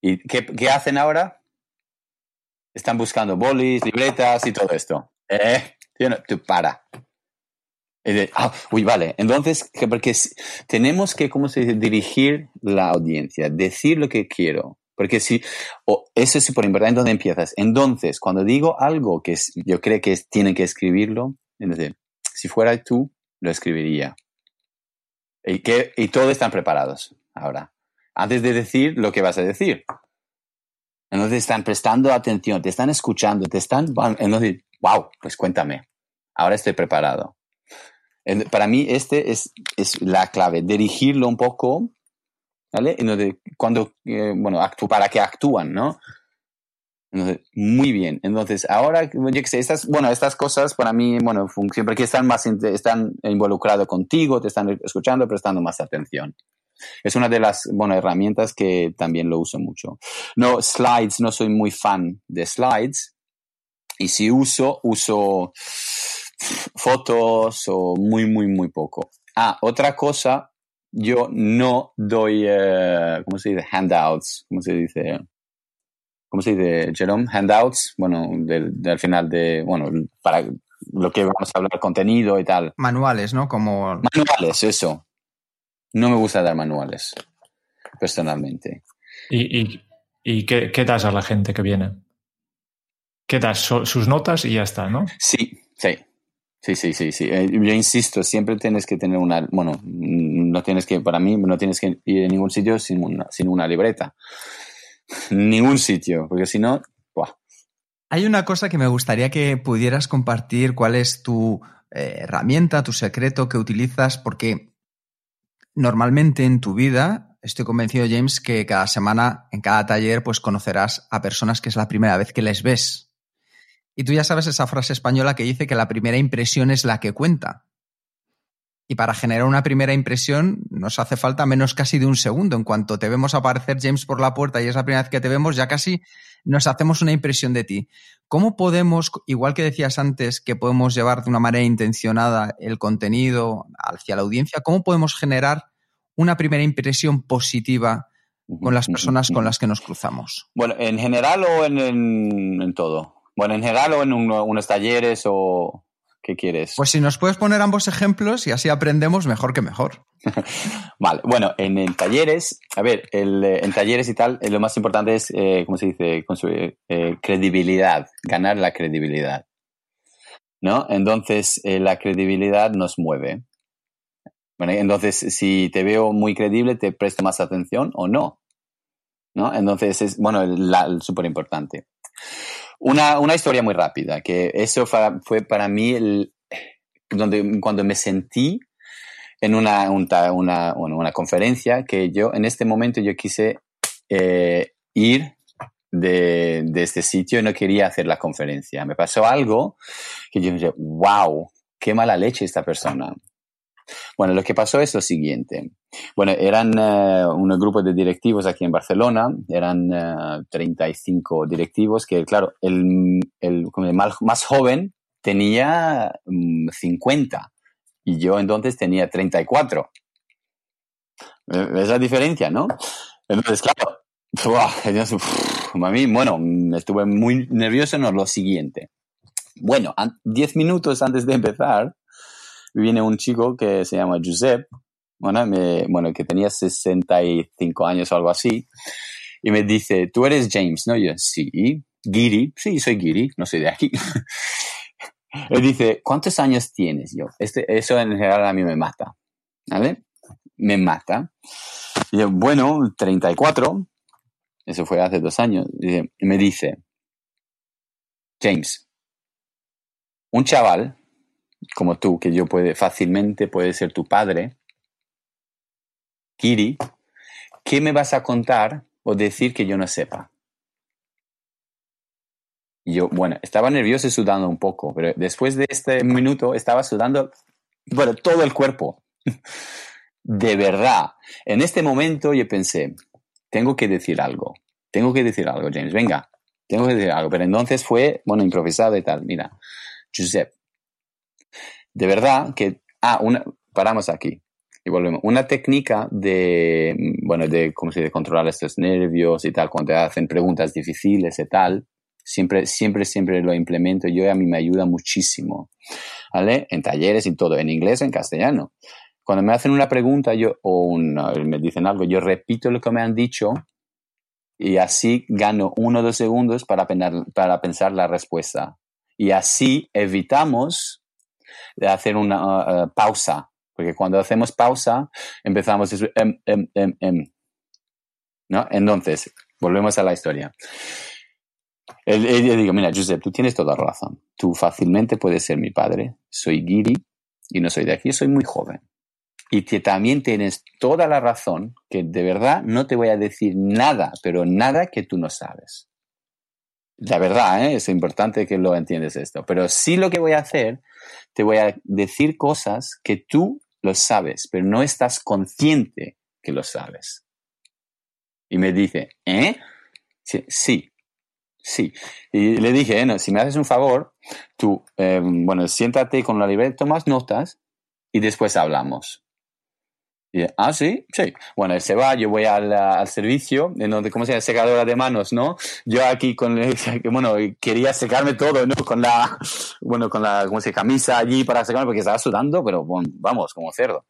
¿Y qué, qué hacen ahora? Están buscando bolis, libretas y todo esto. ¿Eh? Tú para. Ah, uy, vale. Entonces, porque tenemos que, ¿cómo se dice? Dirigir la audiencia, decir lo que quiero. Porque si, o eso es súper importante, ¿dónde empiezas? Entonces, cuando digo algo que yo creo que tienen que escribirlo, entonces, si fuera tú, lo escribiría. Y, que, y todos están preparados ahora. Antes de decir lo que vas a decir. Entonces están prestando atención, te están escuchando, te están, entonces, wow, pues cuéntame. Ahora estoy preparado. Para mí, este es, es la clave, dirigirlo un poco, ¿vale? cuando, eh, bueno, para que actúan, ¿no? muy bien. Entonces, ahora, yo que sé, estas, bueno, estas cosas para mí, bueno, siempre que están más, están involucrados contigo, te están escuchando, prestando más atención. Es una de las, bueno, herramientas que también lo uso mucho. No, slides, no soy muy fan de slides. Y si uso, uso fotos o muy, muy, muy poco. Ah, otra cosa, yo no doy, eh, ¿cómo se dice? Handouts, ¿cómo se dice? ¿Cómo se dice, Jerome? Handouts, bueno, del, final de, bueno, para lo que vamos a hablar, contenido y tal. Manuales, ¿no? Como... Manuales, eso. No me gusta dar manuales, personalmente. ¿Y, y, qué, qué, das a la gente que viene? ¿Qué das? sus notas y ya está, ¿no? Sí, sí. Sí, sí, sí, sí. Eh, yo insisto, siempre tienes que tener una, bueno, no tienes que, para mí, no tienes que ir a ningún sitio sin una, sin una libreta. ningún sitio, porque si no, Hay una cosa que me gustaría que pudieras compartir, cuál es tu eh, herramienta, tu secreto que utilizas, porque normalmente en tu vida, estoy convencido, James, que cada semana, en cada taller, pues conocerás a personas que es la primera vez que les ves. Y tú ya sabes esa frase española que dice que la primera impresión es la que cuenta. Y para generar una primera impresión nos hace falta menos casi de un segundo. En cuanto te vemos aparecer James por la puerta y es la primera vez que te vemos, ya casi nos hacemos una impresión de ti. ¿Cómo podemos, igual que decías antes, que podemos llevar de una manera intencionada el contenido hacia la audiencia, cómo podemos generar una primera impresión positiva con las personas con las que nos cruzamos? Bueno, en general o en todo. Bueno, en general o en unos talleres o qué quieres. Pues si nos puedes poner ambos ejemplos y así aprendemos mejor que mejor. vale, bueno, en, talleres, a ver, eh, en talleres y tal, eh, lo más importante es, eh, ¿cómo se dice? Construir credibilidad, ganar la credibilidad. ¿No? Entonces, la credibilidad nos mueve. Bueno, entonces, si te veo muy creíble, te presto más atención o no. ¿No? Entonces, es, bueno, súper importante. Una, una historia muy rápida, que eso fue, para mí el, donde, cuando me sentí en una, una, una, conferencia que yo en este momento yo quise eh, ir de, de, este sitio y no quería hacer la conferencia. Me pasó algo que yo dije, wow, qué mala leche esta persona. Bueno, lo que pasó es lo siguiente. Bueno, eran uh, un grupo de directivos aquí en Barcelona, eran 35 eh, directivos que, claro, el, el, más joven tenía 50 mm, y yo entonces tenía 34. ¿Ves la diferencia, no? Entonces, claro, a mí, bueno, estuve muy nervioso en lo siguiente. Bueno, 10 minutos antes de empezar, viene un chico que se llama Giuseppe, bueno, bueno, que tenía 65 años o algo así, y me dice, tú eres James, ¿no? yo, sí, Giri, sí, soy Giri, no soy de aquí. Él dice, ¿cuántos años tienes? Yo, este, eso en general a mí me mata, ¿vale? Me mata. Y yo, bueno, 34, eso fue hace dos años, y me dice, James, un chaval como tú, que yo puede, fácilmente puede ser tu padre, Kiri, ¿qué me vas a contar o decir que yo no sepa? Y yo, bueno, estaba nervioso y sudando un poco, pero después de este minuto estaba sudando, bueno, todo el cuerpo. De verdad. En este momento yo pensé, tengo que decir algo. Tengo que decir algo, James. Venga, tengo que decir algo. Pero entonces fue, bueno, improvisado y tal. Mira, Giuseppe, de verdad que, ah, una, paramos aquí y volvemos. Una técnica de, bueno, de, ¿cómo se dice? Controlar estos nervios y tal, cuando te hacen preguntas difíciles y tal, siempre, siempre, siempre lo implemento yo a mí me ayuda muchísimo, ¿vale? En talleres y todo, en inglés, en castellano. Cuando me hacen una pregunta yo, o me dicen algo, yo repito lo que me han dicho y así gano uno o dos segundos para, para pensar la respuesta. Y así evitamos de hacer una uh, pausa, porque cuando hacemos pausa empezamos decir, em, em, em, em, ¿no? Entonces, volvemos a la historia. Ella digo, mira, Josep, tú tienes toda razón. Tú fácilmente puedes ser mi padre. Soy guiri y no soy de aquí, soy muy joven. Y que también tienes toda la razón que de verdad no te voy a decir nada, pero nada que tú no sabes. La verdad, ¿eh? es importante que lo entiendes esto. Pero sí lo que voy a hacer, te voy a decir cosas que tú lo sabes, pero no estás consciente que lo sabes. Y me dice, ¿eh? Sí, sí. Y le dije, no, si me haces un favor, tú, eh, bueno, siéntate con la libreta, tomas notas y después hablamos ah, sí, sí. Bueno, él se va, yo voy al, al servicio, en donde, ¿cómo se llama? Secadora de manos, ¿no? Yo aquí con, bueno, quería secarme todo, ¿no? Con la, bueno, con la, ¿cómo se Camisa allí para secarme porque estaba sudando, pero bueno, vamos, como cerdo.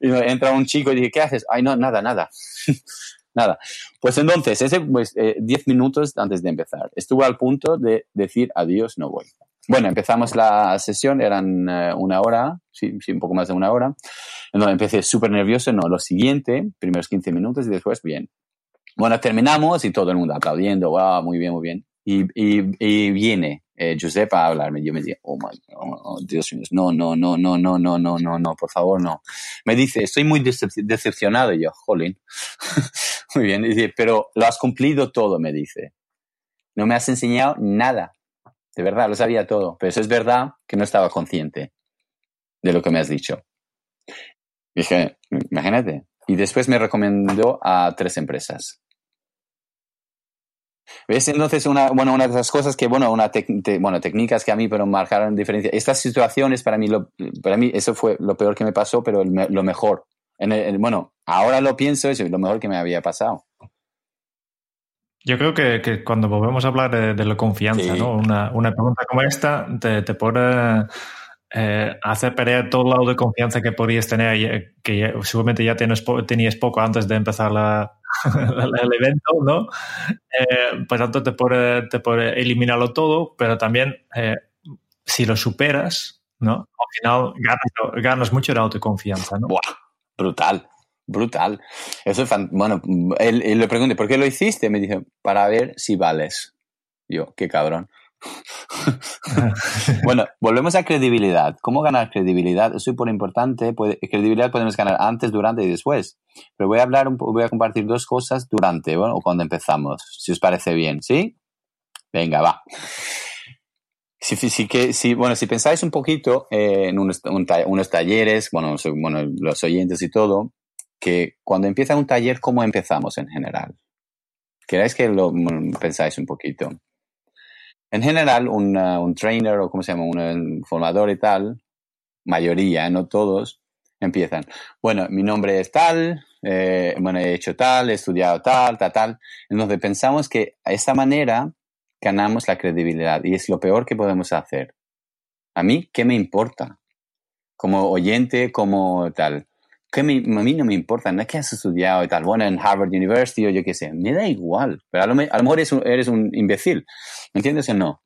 Y entra un chico y dije, ¿qué haces? Ay, no, nada, nada. nada. Pues entonces, ese, pues, 10 eh, minutos antes de empezar, estuve al punto de decir adiós, no voy. Bueno, empezamos la sesión, eran eh, una hora, sí, sí, un poco más de una hora. Entonces empecé súper nervioso, no, lo siguiente, primeros 15 minutos y después, bien. Bueno, terminamos y todo el mundo aplaudiendo, wow, muy bien, muy bien. Y, y, y viene eh, Giuseppe a hablarme. Yo me digo, oh my oh, Dios mío, no, no, no, no, no, no, no, no, no, por favor, no. Me dice, estoy muy decepcionado. Y yo, jolín. muy bien. dice, pero lo has cumplido todo, me dice. No me has enseñado nada. De verdad, lo sabía todo. Pero eso es verdad que no estaba consciente de lo que me has dicho. Dije, imagínate. Y después me recomendó a tres empresas. ¿Ves? Entonces, una, bueno, una de esas cosas que, bueno, una bueno, técnicas que a mí pero marcaron diferencia. Estas situaciones, para mí, para mí, eso fue lo peor que me pasó, pero lo mejor. En el, bueno, ahora lo pienso, es lo mejor que me había pasado. Yo creo que, que cuando volvemos a hablar de, la confianza, ¿no? Una, una, pregunta como esta te, te pone eh, hacer perder todo el lado de confianza que podrías tener, que seguramente ya tenías poco antes de empezar la, el evento, ¿no? Eh, pues tanto te puede, te puede eliminarlo todo, pero también eh, si lo superas, ¿no? Al final ganas, ganas mucho de autoconfianza, ¿no? Buah, brutal brutal. Eso es bueno, él, le pregunté, ¿por qué lo hiciste? Me dijo, para ver si vales. Yo, qué cabrón. bueno, volvemos a credibilidad. ¿Cómo ganar credibilidad? Es súper importante. credibilidad podemos ganar antes, durante y después. Pero voy a hablar, voy a compartir dos cosas durante, bueno, o cuando empezamos, si os parece bien, ¿sí? Venga, va. Si, que, si, bueno, si pensáis un poquito en unos, unos talleres, bueno, bueno, los oyentes y todo, que cuando empieza un taller, ¿cómo empezamos en general? ¿Queréis que lo pensáis un poquito? En general, un trainer o como se llama, un formador y tal, mayoría, no todos, empiezan. Bueno, mi nombre es tal, eh, bueno, he hecho tal, he estudiado tal, tal, tal. Entonces pensamos que a esa manera ganamos la credibilidad y es lo peor que podemos hacer. A mí, ¿qué me importa? Como oyente, como tal que a mí no me importa, no es que has estudiado y tal, bueno, en Harvard University o yo qué sé, me da igual, pero a lo, mejor eres un, eres un imbécil, ¿me entiendes o no?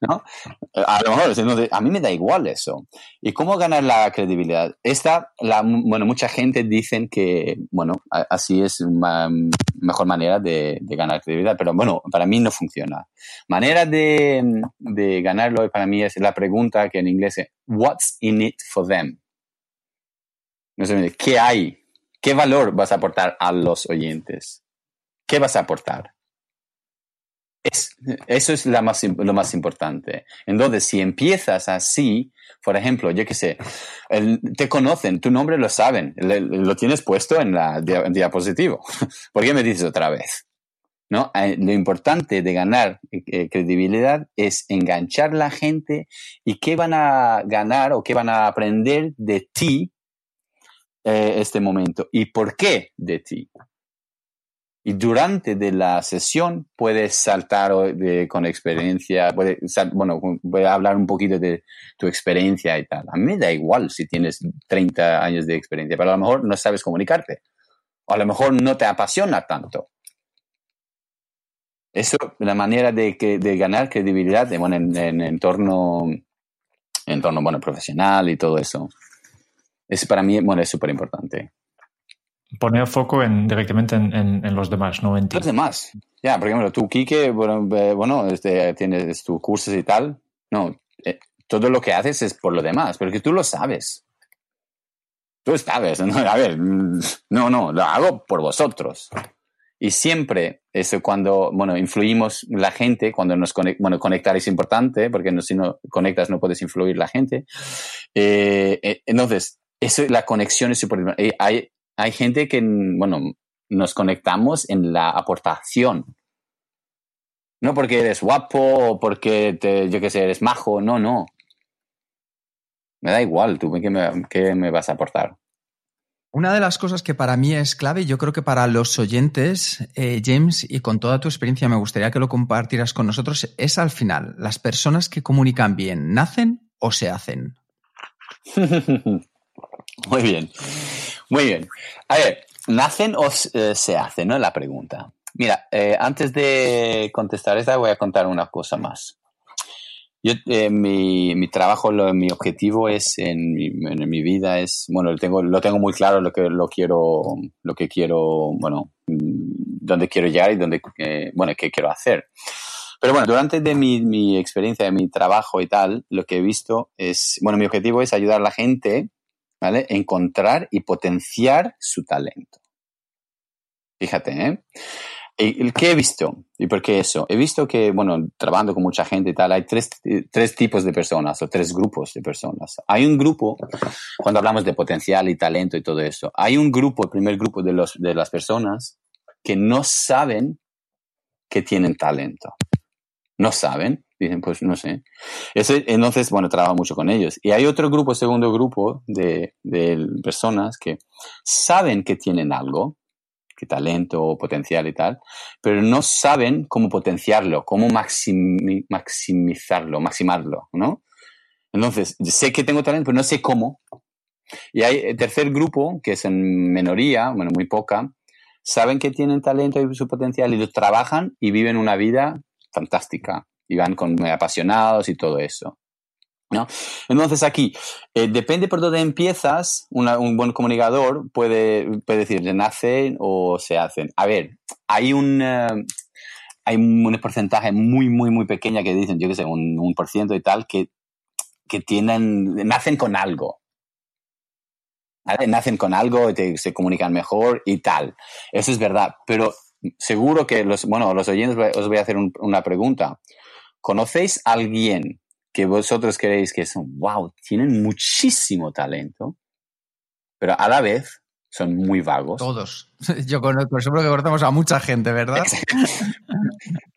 ¿No? A lo mejor, a mí me da igual eso. ¿Y cómo ganar la credibilidad? Esta, la, bueno, mucha gente dicen que, bueno, así es una mejor manera de, de, ganar credibilidad, pero bueno, para mí no funciona. Manera de, de ganarlo para mí es la pregunta que en inglés es, what's in it for them? ¿Qué hay? ¿Qué valor vas a aportar a los oyentes? ¿Qué vas a aportar? Es Eso es la más, lo más importante. Entonces, si empiezas así, por ejemplo, yo qué sé, te conocen, tu nombre lo saben, lo tienes puesto en la diapositivo. ¿Por qué me dices otra vez? ¿No? Eh, lo importante de ganar eh, credibilidad es enganchar la gente y qué van a ganar o qué van a aprender de ti eh, este momento y por qué de ti. Y durante de la sesión puedes saltar con experiencia, puede, bueno, voy a hablar un poquito de tu experiencia y tal. A mí da igual si tienes 30 años de experiencia, pero a lo mejor no sabes comunicarte. O a lo mejor no te apasiona tanto. Eso, la manera de, que, de ganar credibilidad bueno, en, en entorno, entorno bueno, profesional y todo eso. Es para mí, bueno, es súper importante poner foco en, directamente en, los demás, no en ti. Los demás. Ya, por ejemplo, tú, Kike, bueno, eh, bueno este, tienes tus cursos y tal. No, eh, todo lo que haces es por lo demás, pero que tú lo sabes. Tú sabes, ¿no? A ver, no, no, lo hago por vosotros. Y siempre, eso cuando, bueno, influimos la gente, cuando nos conectamos, bueno, conectar es importante, porque no, si no conectas no puedes influir la gente. Eh, entonces, eso, la conexión es súper importante. Hay, hay gente que, bueno, nos conectamos en la aportación. No porque eres guapo o porque, te, yo qué sé, eres majo, no, no. Me da igual, tú, ¿qué me, qué me vas a aportar? Una de las cosas que para mí es clave, yo creo que para los oyentes, eh, James, y con toda tu experiencia me gustaría que lo compartieras con nosotros, es al final, ¿las personas que comunican bien nacen o se hacen? Muy bien. Muy bien. A ver, ¿nacen o eh, se hacen? ¿No? La pregunta. Mira, eh, antes de contestar esta, voy a contar una cosa más. Yo, eh, mi, mi, trabajo, mi objetivo es en mi, vida es, bueno, lo tengo, lo tengo muy claro lo que lo quiero, lo que quiero, bueno, dónde quiero llegar y dónde, bueno, qué quiero hacer. Pero bueno, durante de mi, mi experiencia, de mi trabajo y tal, lo que he visto es, bueno, mi objetivo es ayudar a la gente ¿vale? Encontrar y potenciar su talento. Fíjate, ¿eh? ¿Qué he visto? ¿Y por qué eso? He visto que, bueno, trabajando con mucha gente y tal, hay tres, tres, tipos de personas o tres grupos de personas. Hay un grupo, cuando hablamos de potencial y talento y todo eso, hay un grupo, el primer grupo de, los, de las personas que no saben que tienen talento. No saben. Dicen, pues no sé. Ese, entonces, bueno, trabajo mucho con ellos. Y hay otro grupo, segundo grupo de, de personas que saben que tienen algo, que talento o potencial y tal, pero no saben cómo potenciarlo, cómo maximizarlo, maximarlo, ¿no? Entonces, sé que tengo talento, pero no sé cómo. Y hay el tercer grupo, que es en minoría, bueno, muy poca, saben que tienen talento y su potencial y lo trabajan y viven una vida fantástica, y van con, apasionados y todo eso. ¿no? Entonces aquí, eh, depende por dónde empiezas, un buen comunicador puede, decir, se nacen o se hacen. A ver, hay un... Eh, hay un porcentaje muy, muy, muy pequeña que dicen, yo qué sé, un, un por ciento y tal, que, que tienen, nacen con algo. Nacen con algo, y se comunican mejor y tal. Eso es verdad. Pero seguro que los, bueno, los oyentes os voy a hacer una pregunta. ¿Conocéis a alguien que vosotros creéis que son, wow, tienen muchísimo talento, pero a la vez son muy vagos? Todos. Yo conozco, seguro que conocemos a mucha gente, ¿verdad?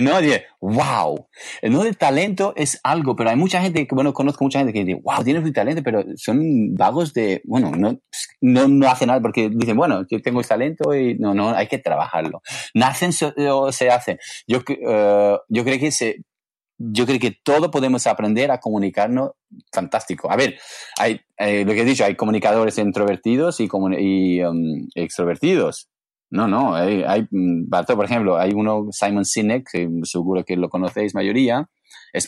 ¿No? Wow. El no de talento es algo, pero hay mucha gente que, bueno, conozco mucha gente que dice, wow, tienes muy talento, pero son vagos de, bueno, no, no, no hacen nada porque dicen, bueno, yo tengo el talento y no, no, hay que trabajarlo. Nacen o se hacen. Yo, uh, yo creo que se, yo creo que todo podemos aprender a comunicarnos fantástico. A ver, hay, eh, lo que he dicho, hay comunicadores introvertidos y, y um, extrovertidos. No, no, hay, hay, mm, por ejemplo, hay uno, Simon Sinek, que seguro que lo conocéis mayoría, es,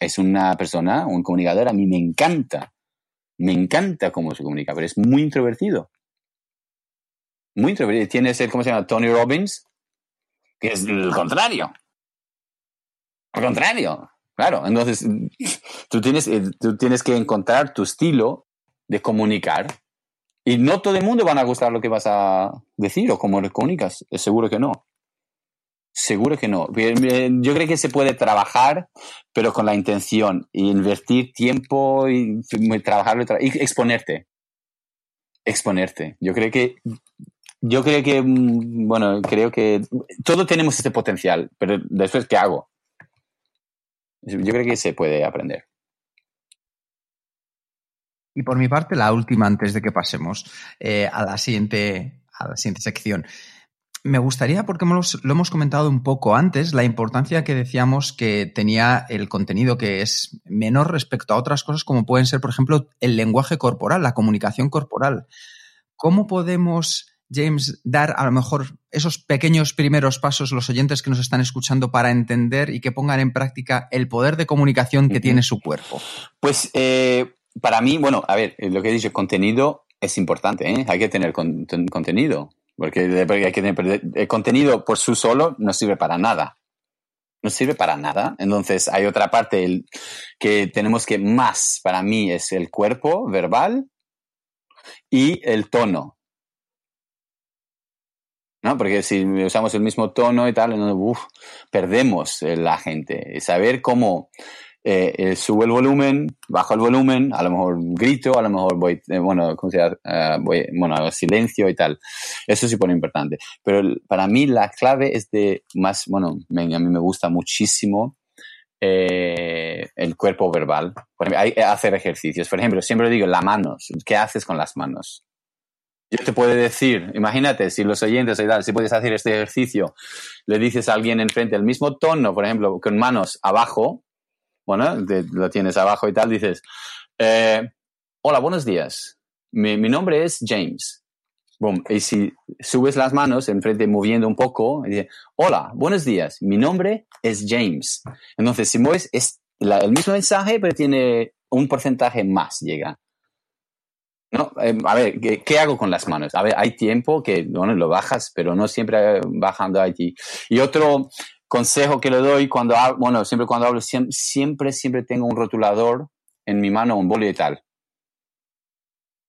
es una persona, un comunicador, a mí me encanta, me encanta cómo se comunica, pero es muy introvertido. Muy introvertido. Tienes el, ¿cómo se llama? Tony Robbins, que es el contrario. Al contrario, claro. Entonces, tú tienes, eh, tú tienes que encontrar tu estilo de comunicar y no todo el mundo van a gustar lo que vas a decir o cómo lo comunicas, seguro que no. Seguro que no. Yo creo que se puede trabajar, pero con la intención, invertir tiempo y trabajarlo y exponerte. Exponerte. Yo creo que yo creo que, mm, bueno, creo que todos tenemos este potencial, pero después, ¿qué hago? Yo creo que se puede aprender. Y por mi parte, la última antes de que pasemos eh, a, la siguiente, a la siguiente sección. Me gustaría, porque lo hemos comentado un poco antes, la importancia que decíamos que tenía el contenido que es menor respecto a otras cosas como pueden ser, por ejemplo, el lenguaje corporal, la comunicación corporal. ¿Cómo podemos James, dar a lo mejor esos pequeños primeros pasos los oyentes que nos están escuchando para entender y que pongan en práctica el poder de comunicación que tiene su cuerpo? Pues eh, para mí, bueno, a ver, lo que he dicho, contenido es importante, ¿eh? hay que tener contenido, porque, hay que tener, el contenido por sí solo no sirve para nada. No sirve para nada. Entonces, hay otra parte que tenemos que más, para mí, es el cuerpo verbal y el tono. ¿no? Porque si usamos el mismo tono y tal, perdemos la gente. Saber cómo eh, eh, subo el volumen, bajo el volumen, a lo mejor grito, a lo mejor voy, eh, bueno, ¿cómo se llama? voy, bueno, silencio y tal. Eso sí pone importante. Pero para mí la clave es de más, bueno, a mí me gusta muchísimo el cuerpo verbal. hay que hacer ejercicios. Por ejemplo, siempre digo, las manos. ¿Qué haces con las manos? yo te puedo decir, imagínate, si los oyentes y tal, si puedes hacer este ejercicio, le dices a alguien enfrente el mismo tono, por ejemplo, con manos abajo, bueno, lo tienes abajo y tal, dices, eh, hola, buenos días, mi, nombre es James. Boom. Y si subes las manos enfrente moviendo un poco, y dices, hola, buenos días, mi nombre es James. Entonces, si mueves, es el mismo mensaje, pero tiene un porcentaje más, llega. No, eh, a ver, ¿qué, hago con las manos? A ver, hay tiempo que, bueno, lo bajas, pero no siempre bajando allí. Y otro consejo que le doy cuando hablo, bueno, siempre cuando hablo, siempre, siempre, tengo un rotulador en mi mano, un boli y tal.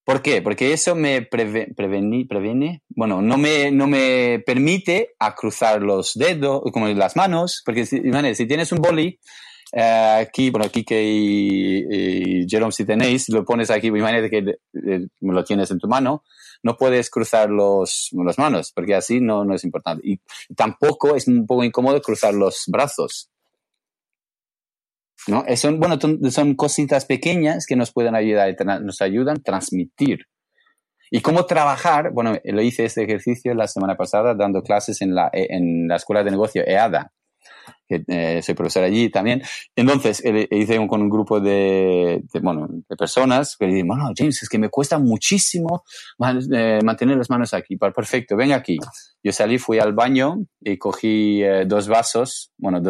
¿Por qué? Porque eso me previene, bueno, no me, no me permite a cruzar los dedos, como las manos, porque si, si tienes un boli, eh, aquí, bueno, Kike y, y, Jerome, si tenéis, lo pones aquí, imagínate que eh, lo tienes en tu mano, no puedes cruzar los, las manos, porque así no, no es importante. Y tampoco es un poco incómodo cruzar los brazos. ¿No? Son, bueno, son cositas pequeñas que nos pueden ayudar, nos ayudan a transmitir. ¿Y cómo trabajar? Bueno, lo hice este ejercicio la semana pasada dando clases en la, en la escuela de negocio EADA que eh, soy profesor allí también. Entonces, eh, hice con un grupo de, bueno, de personas que dicen, bueno, James, es que me cuesta muchísimo eh, mantener las manos aquí. Perfecto, ven aquí. Yo salí, fui al baño y cogí dos vasos, bueno,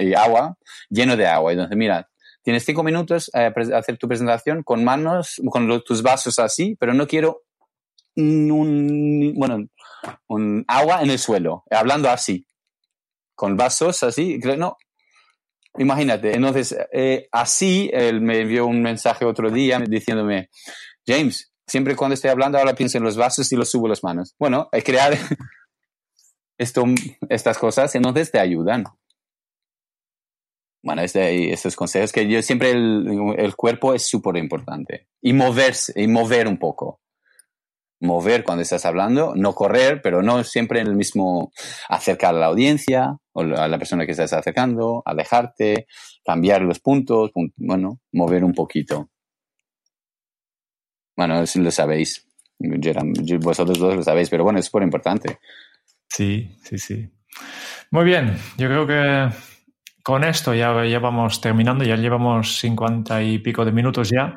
y agua, lleno de agua. Entonces, mira, tienes cinco minutos a hacer tu presentación con manos, con tus vasos así, pero no quiero un, bueno, un agua en el suelo, hablando así con vasos así. No, imagínate. Entonces, eh, así él me envió un mensaje otro día diciéndome, James, siempre cuando estoy hablando ahora pienso en los vasos y los subo las manos. Bueno, crear estas cosas, entonces te ayudan. Bueno, este, estos consejos que yo siempre el, el cuerpo es súper importante. Y moverse, y mover un poco mover cuando estás hablando, no correr, pero no siempre en el mismo acercar a la audiencia o a la persona que estás acercando, alejarte, cambiar los puntos, bueno, mover un poquito. Bueno, si lo sabéis, vosotros dos lo sabéis, pero bueno, es súper importante. Sí, sí, sí. Muy bien, yo creo que con esto ya, ya vamos terminando, ya llevamos cincuenta y pico de minutos ya.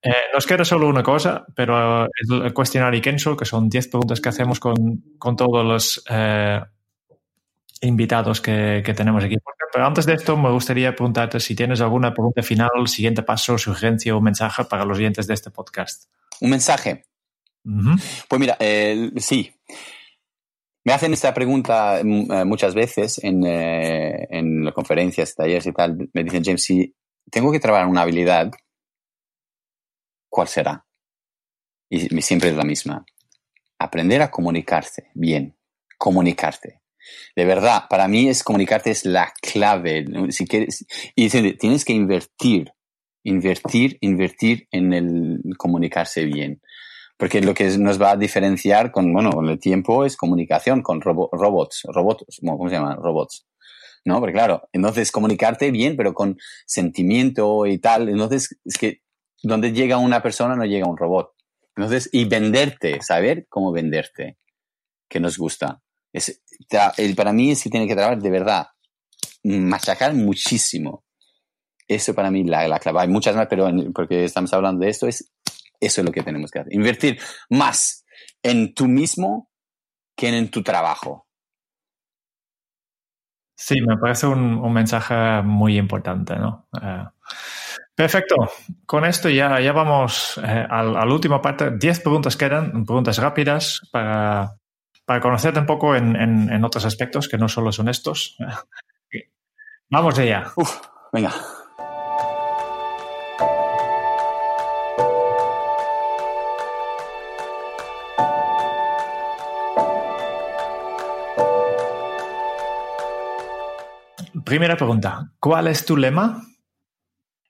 Eh, nos queda solo una cosa, pero el cuestionario Kenso, que son 10 preguntas que hacemos con, con todos los eh, invitados que, que, tenemos aquí. Pero antes de esto, me gustaría preguntarte si tienes alguna pregunta final, siguiente paso, sugerencia o mensaje para los oyentes de este podcast. Un mensaje. Pues mira, eh, sí. Me hacen esta pregunta mm, muchas veces en, en conferencias, talleres y tal. Me dicen, James, si tengo que trabajar una habilidad ¿cuál será? Y siempre es la misma. Aprender a comunicarse bien, comunicarte. De verdad, para mí es comunicarte es la clave. Si quieres, y tienes que invertir, invertir, invertir en el comunicarse bien. Porque lo que nos va a diferenciar con, bueno, con el tiempo es comunicación con robots, robots, ¿cómo se llaman? Robots. ¿No? Porque claro, entonces comunicarte bien, pero con sentimiento y tal. Entonces, es que donde llega una persona no llega un robot. Entonces, y venderte, saber cómo venderte, que nos gusta. Es, para mí es que tiene que trabajar de verdad, machacar muchísimo. Eso para mí la, la clave. Hay muchas más, pero porque estamos hablando de esto, es eso es lo que tenemos que hacer. Invertir más en tú mismo que en tu trabajo. Sí, me parece un, mensaje muy importante, ¿no? Eh, perfecto. Con esto ya, ya vamos eh, a, la última parte. Diez preguntas quedan, preguntas rápidas para, para conocerte un poco en, en, otros aspectos que no solo son estos. Vamos allá. Uf, venga. Primera pregunta, ¿cuál es tu lema?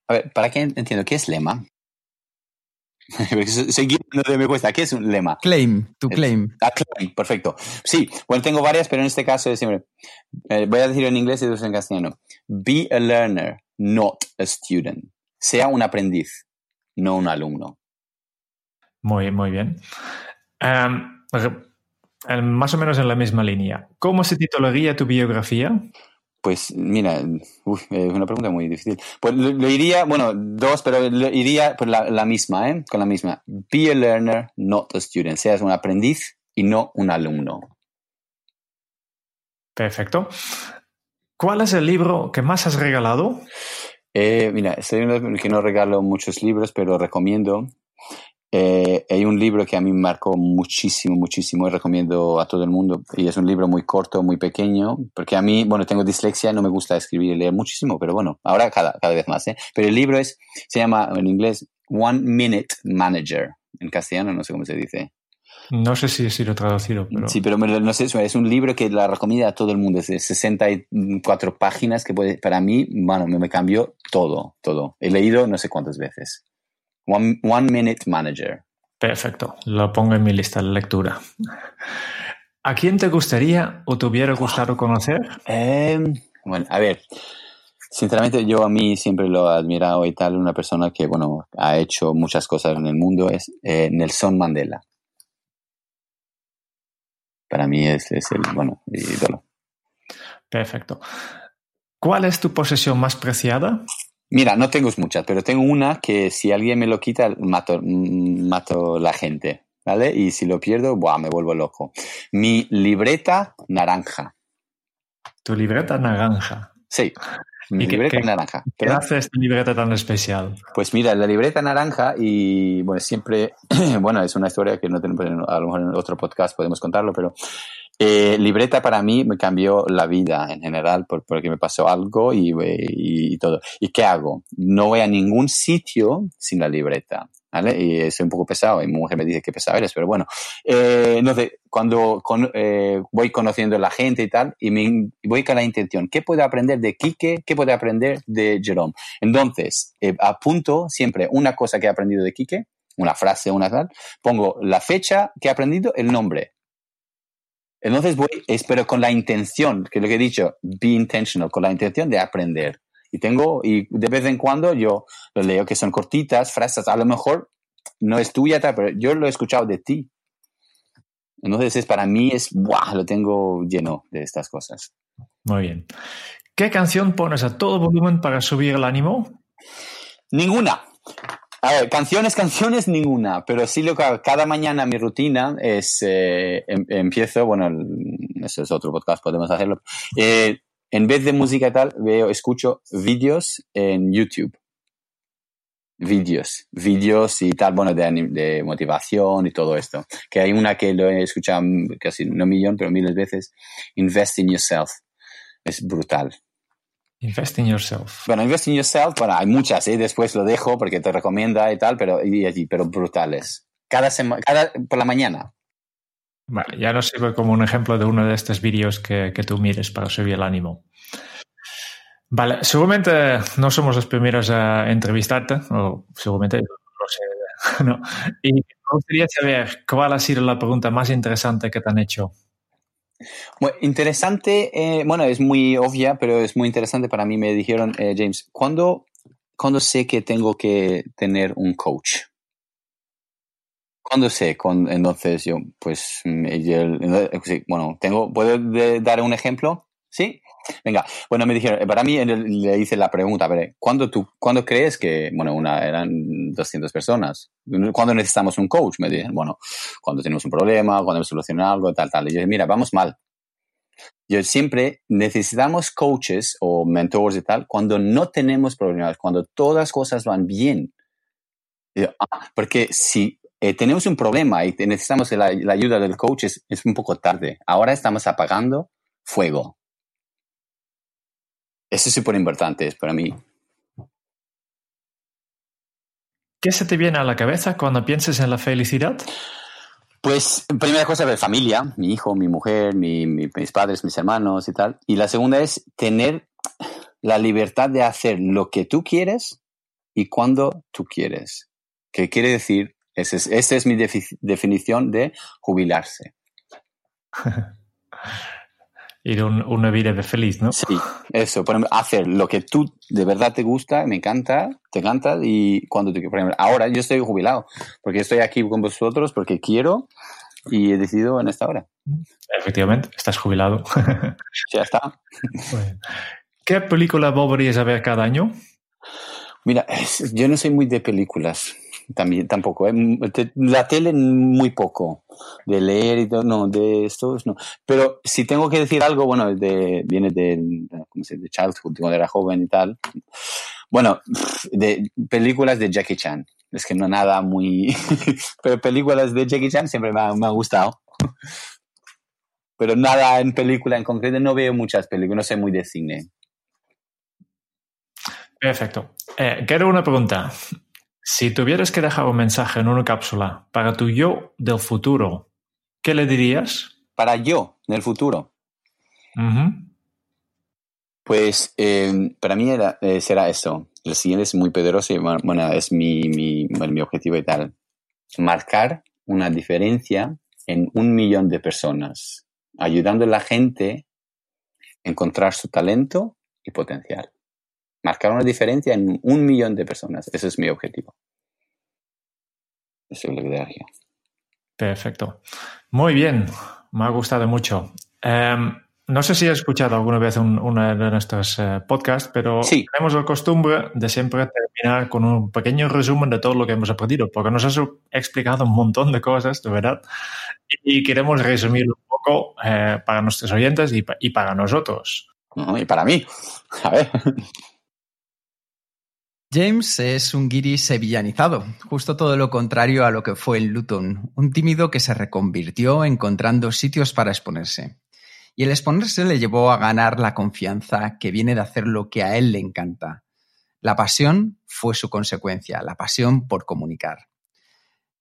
A ver, para que entiendo, ¿qué es lema? Seguir me cuesta. ¿Qué es un lema? Claim, tu claim. Ah, claim, perfecto. Sí, bueno, tengo varias, pero en este caso es siempre. Eh, voy a decir en inglés y después en castellano. Be a learner, not a student. Sea un aprendiz, no un alumno. Muy, muy bien. Em, más o menos en la misma línea. ¿Cómo se titularía tu biografía? Pues mira, es una pregunta muy difícil. Pues lo, iría, bueno, dos, pero iría por la, misma, ¿eh? Con la misma. Be a learner, not a student. Seas un aprendiz y no un alumno. Perfecto. ¿Cuál es el libro que más has regalado? Eh, mira, estoy que no regalo muchos libros, pero recomiendo eh, hay un libro que a mí me marcó muchísimo, muchísimo y recomiendo a todo el mundo. Y es un libro muy corto, muy pequeño, porque a mí, bueno, tengo dislexia, no me gusta escribir y leer muchísimo, pero bueno, ahora cada, cada vez más. ¿eh? Pero el libro es, se llama en inglés One Minute Manager. En castellano no sé cómo se dice. No sé si, si lo traducido. Pero... Sí, pero no sé, es un libro que la recomiendo a todo el mundo. Es de 64 páginas que puede, para mí, bueno, me, me cambió todo, todo. He leído no sé cuántas veces. One, Minute Manager. Perfecto, lo pongo en mi lista de lectura. ¿A quién te gustaría o te hubiera gustado conocer? Em, bueno, a ver, sinceramente yo a mí siempre lo he admirado y tal, una persona que, bueno, ha hecho muchas cosas en el mundo es eh, Nelson Mandela. Para mí es, es el, bueno, ídolo. Perfecto. ¿Cuál es tu posesión más preciada? Mira, no tengo muchas, pero tengo una que si alguien me lo quita, mato, mato la gente, ¿vale? Y si lo pierdo, buah, me vuelvo loco. Mi libreta naranja. ¿Tu libreta naranja? Sí, mi libreta naranja. ¿Qué hace esta libreta tan especial? Pues mira, la libreta naranja y bueno, siempre, bueno, es una historia que no tenemos, a lo mejor en otro podcast podemos contarlo, pero eh, libreta para mí me cambió la vida en general porque me pasó algo y, y, todo. ¿Y qué hago? No voy a ningún sitio sin la libreta. ¿Vale? Y soy un poco pesado y mi mujer me dice que pesado eres, pero bueno. Eh, entonces, cuando eh, voy conociendo la gente y tal, y me, voy con la intención, ¿qué puedo aprender de Quique? ¿Qué puedo aprender de Jerome? Entonces, eh, apunto siempre una cosa que he aprendido de Quique, una frase, una tal, pongo la fecha que he aprendido, el nombre, entonces voy, espero con la intención, que lo que he dicho, be intentional, con la intención de aprender. Y tengo, y de vez en cuando yo lo leo que son cortitas, frases, a lo mejor no es tuya, pero yo lo he escuchado de ti. Entonces es, para mí es, ¡buah! Lo tengo lleno de estas cosas. Muy bien. ¿Qué canción pones a todo volumen para subir el ánimo? Ninguna. A ver, canciones, canciones, ninguna, pero sí lo que cada mañana mi rutina es, eh, em, empiezo, bueno, eso es otro podcast, podemos hacerlo. Eh, en vez de música tal, veo, escucho vídeos en YouTube. Vídeos, vídeos y tal, bueno, de, de, motivación y todo esto. Que hay una que lo he escuchado casi no un millón, pero miles veces. Invest in yourself. Es brutal. Invest in yourself. Bueno, invest in yourself, bueno, hay muchas, ¿eh? después lo dejo porque te recomienda y tal, pero, y, pero brutales. Cada semana, cada, por la mañana. Vale, ya nos sirve como un ejemplo de uno de estos vídeos que, que tú mires para subir el ánimo. Vale, seguramente no somos los primeros a entrevistarte, o seguramente, no sé, ¿no? Y me gustaría saber cuál ha sido la pregunta más interesante que te han hecho. Bueno, interesante, eh, bueno, es muy obvia, pero es muy interesante para mí. Me dijeron, eh, James, ¿cuándo, ¿cuándo sé que tengo que tener un coach? ¿Cuándo sé? Entonces yo, pues, mm, yo, bueno, tengo, ¿puedo dar un ejemplo? ¿Sí? Venga, bueno, me dijeron, para mí le hice la pregunta, a ver, ¿cuándo, tú, ¿cuándo crees que, bueno, una, eran 200 personas? ¿Cuándo necesitamos un coach? Me dijeron, bueno, cuando tenemos un problema, cuando hemos solucionado algo, tal, tal. Y yo dije, mira, vamos mal. Yo siempre necesitamos coaches o mentores y tal cuando no tenemos problemas, cuando todas las cosas van bien. Ah, porque si eh, tenemos un problema y necesitamos la, la ayuda del coach, es, es un poco tarde. Ahora estamos apagando fuego. Eso es súper importante para mí. ¿Qué se te viene a la cabeza cuando piensas en la felicidad? Pues, primera cosa, ver familia, mi hijo, mi mujer, mi- mi- mis padres, mis hermanos y tal. Y la segunda es tener la libertad de hacer lo que tú quieres y cuando tú quieres. ¿Qué quiere decir? Esa es, esa es mi defi- definición de jubilarse. Ir un- una vida de feliz, ¿no? Sí, eso, por ejemplo, hacer lo que tú de verdad te gusta, me encanta, te encanta y cuando tú. Por ejemplo, ahora yo estoy jubilado porque estoy aquí con vosotros porque quiero y he decidido en esta hora. Efectivamente, estás jubilado. Ya está. Bueno. ¿Qué película volverías a ver cada año? Mira, yo no soy muy de películas, también tampoco. ¿eh? Te- La tele muy poco, de leer y todo, no, de estos no. Pero si tengo que decir algo, bueno, viene de, ¿cómo de childhood, cuando era joven y tal. Bueno, de películas de Jackie Chan. Es que no nada muy... Pero películas de Jackie Chan siempre me han me gustado. Pero nada en película en concreto, no veo muchas películas, no soy muy de cine. Perfecto. Eh, quiero una pregunta. Si tuvieras que dejar un mensaje en una cápsula para tu yo del futuro, ¿qué le dirías? Para yo, en el futuro. Pues eh, para mí era, eh, será eso. El siguiente es muy poderoso y bueno, bueno, es mi, mi, bueno, mi objetivo y tal. Marcar una diferencia en un millón de personas, ayudando a la gente a encontrar su talento y potencial. Marcar una diferencia en un millón de personas. Ese es mi objetivo. Eso es lo que. Perfecto. Muy bien. Me ha gustado mucho. Em, no sé si has escuchado alguna vez un- una de nuestros eh, podcasts, pero Sí. tenemos la costumbre de siempre terminar con un pequeño resumen de todo lo que hemos aprendido, porque nos has explicado un montón de cosas, de verdad, y queremos resumirlo un poco eh, para nuestros oyentes y, pa- y para nosotros. ¿no? Y para mí, a ver. James es un guiri sevillanizado, justo todo lo contrario a lo que fue en Luton, un tímido que se reconvirtió encontrando sitios para exponerse. Y el exponerse le llevó a ganar la confianza que viene de hacer lo que a él le encanta. La pasión fue su consecuencia, la pasión por comunicar.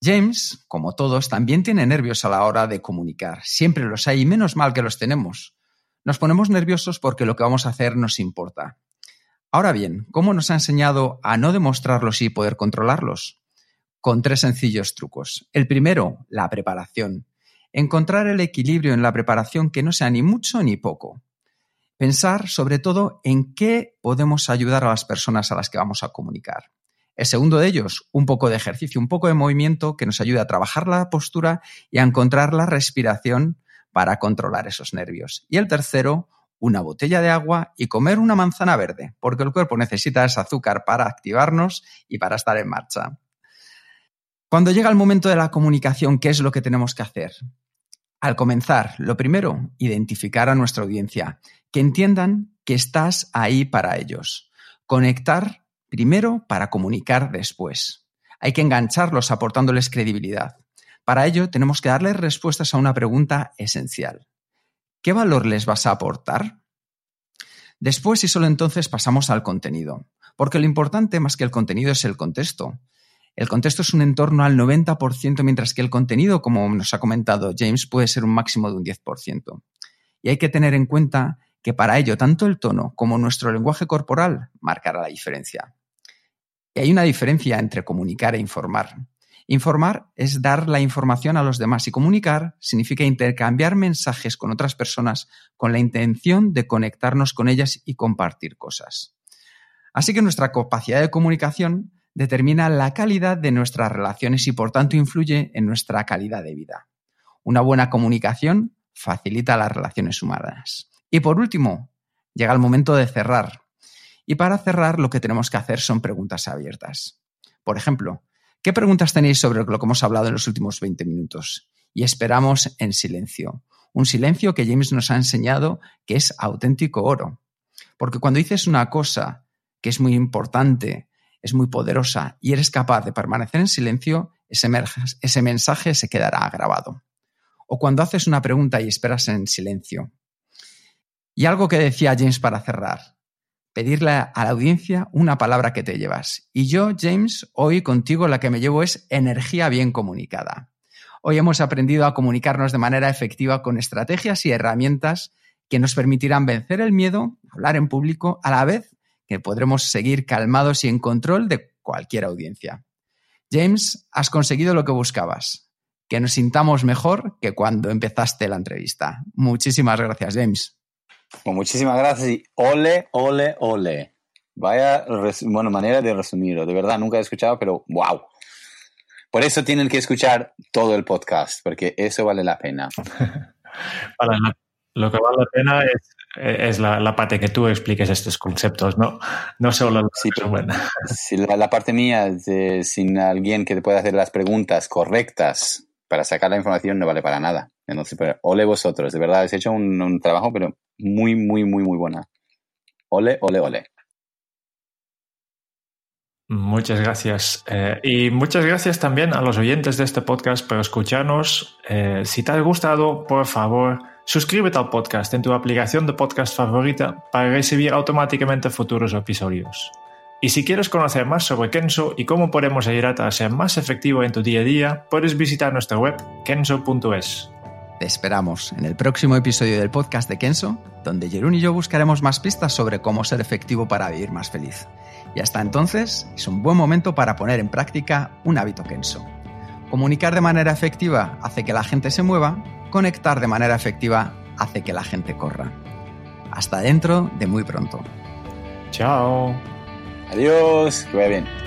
James, como todos, también tiene nervios a la hora de comunicar. Siempre los hay menos mal que los tenemos. Nos ponemos nerviosos porque lo que vamos a hacer nos importa. Ahora bien, ¿cómo nos ha enseñado a no demostrarlos y poder controlarlos? Con tres sencillos trucos. El primero, la preparación. Encontrar el equilibrio en la preparación que no sea ni mucho ni poco. Pensar sobre todo en qué podemos ayudar a las personas a las que vamos a comunicar. El segundo de ellos, un poco de ejercicio, un poco de movimiento que nos ayude a trabajar la postura y a encontrar la respiración para controlar esos nervios. Y el tercero, una botella de agua y comer una manzana verde, porque el cuerpo necesita ese azúcar para activarnos y para estar en marcha. Cuando llega el momento de la comunicación, ¿qué es lo que tenemos que hacer? Al comenzar, lo primero, identificar a nuestra audiencia, que entiendan que estás ahí para ellos. Conectar primero para comunicar después. Hay que engancharlos aportándoles credibilidad. Para ello, tenemos que darles respuestas a una pregunta esencial. ¿Qué valor les vas a aportar? Después y solo entonces pasamos al contenido, porque lo importante más que el contenido es el contexto. El contexto es un entorno al 90%, mientras que el contenido, como nos ha comentado James, puede ser un máximo de un 10%. Y hay que tener en cuenta que para ello tanto el tono como nuestro lenguaje corporal marcará la diferencia. Y hay una diferencia entre comunicar e informar. Informar es dar la información a los demás y comunicar significa intercambiar mensajes con otras personas con la intención de conectarnos con ellas y compartir cosas. Así que nuestra capacidad de comunicación determina la calidad de nuestras relaciones y por tanto influye en nuestra calidad de vida. Una buena comunicación facilita las relaciones humanas. Y por último, llega el momento de cerrar. Y para cerrar lo que tenemos que hacer son preguntas abiertas. Por ejemplo, ¿qué preguntas tenéis sobre lo que hemos hablado en los últimos 20 minutos? Y esperamos en silencio. Un silencio que James nos ha enseñado que es auténtico oro. Porque cuando dices una cosa que es muy importante, es muy poderosa y eres capaz de permanecer en silencio, ese, ese mensaje se quedará grabado. O cuando haces una pregunta y esperas en silencio. Y algo que decía James para cerrar, pedirle a la audiencia una palabra que te llevas. Y yo, James, hoy contigo la que me llevo es energía bien comunicada. Hoy hemos aprendido a comunicarnos de manera efectiva con estrategias y herramientas que nos permitirán vencer el miedo, hablar en público, a la vez que podremos seguir calmados y en control de cualquier audiencia. James, has conseguido lo que buscabas, que nos sintamos mejor que cuando empezaste la entrevista. Muchísimas gracias, James. Pues muchísimas gracias y ole, ole, ole. Vaya bueno, manera de resumirlo. De verdad, nunca he escuchado, pero wow. Por eso tienen que escuchar todo el podcast, porque eso vale la pena. lo que vale la pena es es la, parte que tú expliques estos conceptos, ¿no? No solo la sí, Si la, parte mía, sin alguien que te pueda hacer las preguntas correctas para sacar la información, no vale para nada. Entonces, ole vosotros, de verdad, habéis hecho un, trabajo, pero muy, muy, muy, muy buena. Ole, ole, ole. Muchas gracias. Eh, y muchas gracias también a los oyentes de este podcast por escucharnos. Eh, si te ha gustado, por favor, Suscríbete al podcast en tu aplicación de podcast favorita para recibir automáticamente futuros episodios. Y si quieres conocer más sobre Kenso y cómo podemos ayudarte a ser más efectivo en tu día a día, puedes visitar nuestra web kenso.es. Te esperamos en el próximo episodio del podcast de Kenso, donde Jerún y yo buscaremos más pistas sobre cómo ser efectivo para vivir más feliz. Y hasta entonces es un buen momento para poner en práctica un hábito Kenso. Comunicar de manera efectiva hace que la gente se mueva conectar de manera efectiva hace que la gente corra. Hasta dentro de muy pronto. Chao. Adiós, que vaya bien.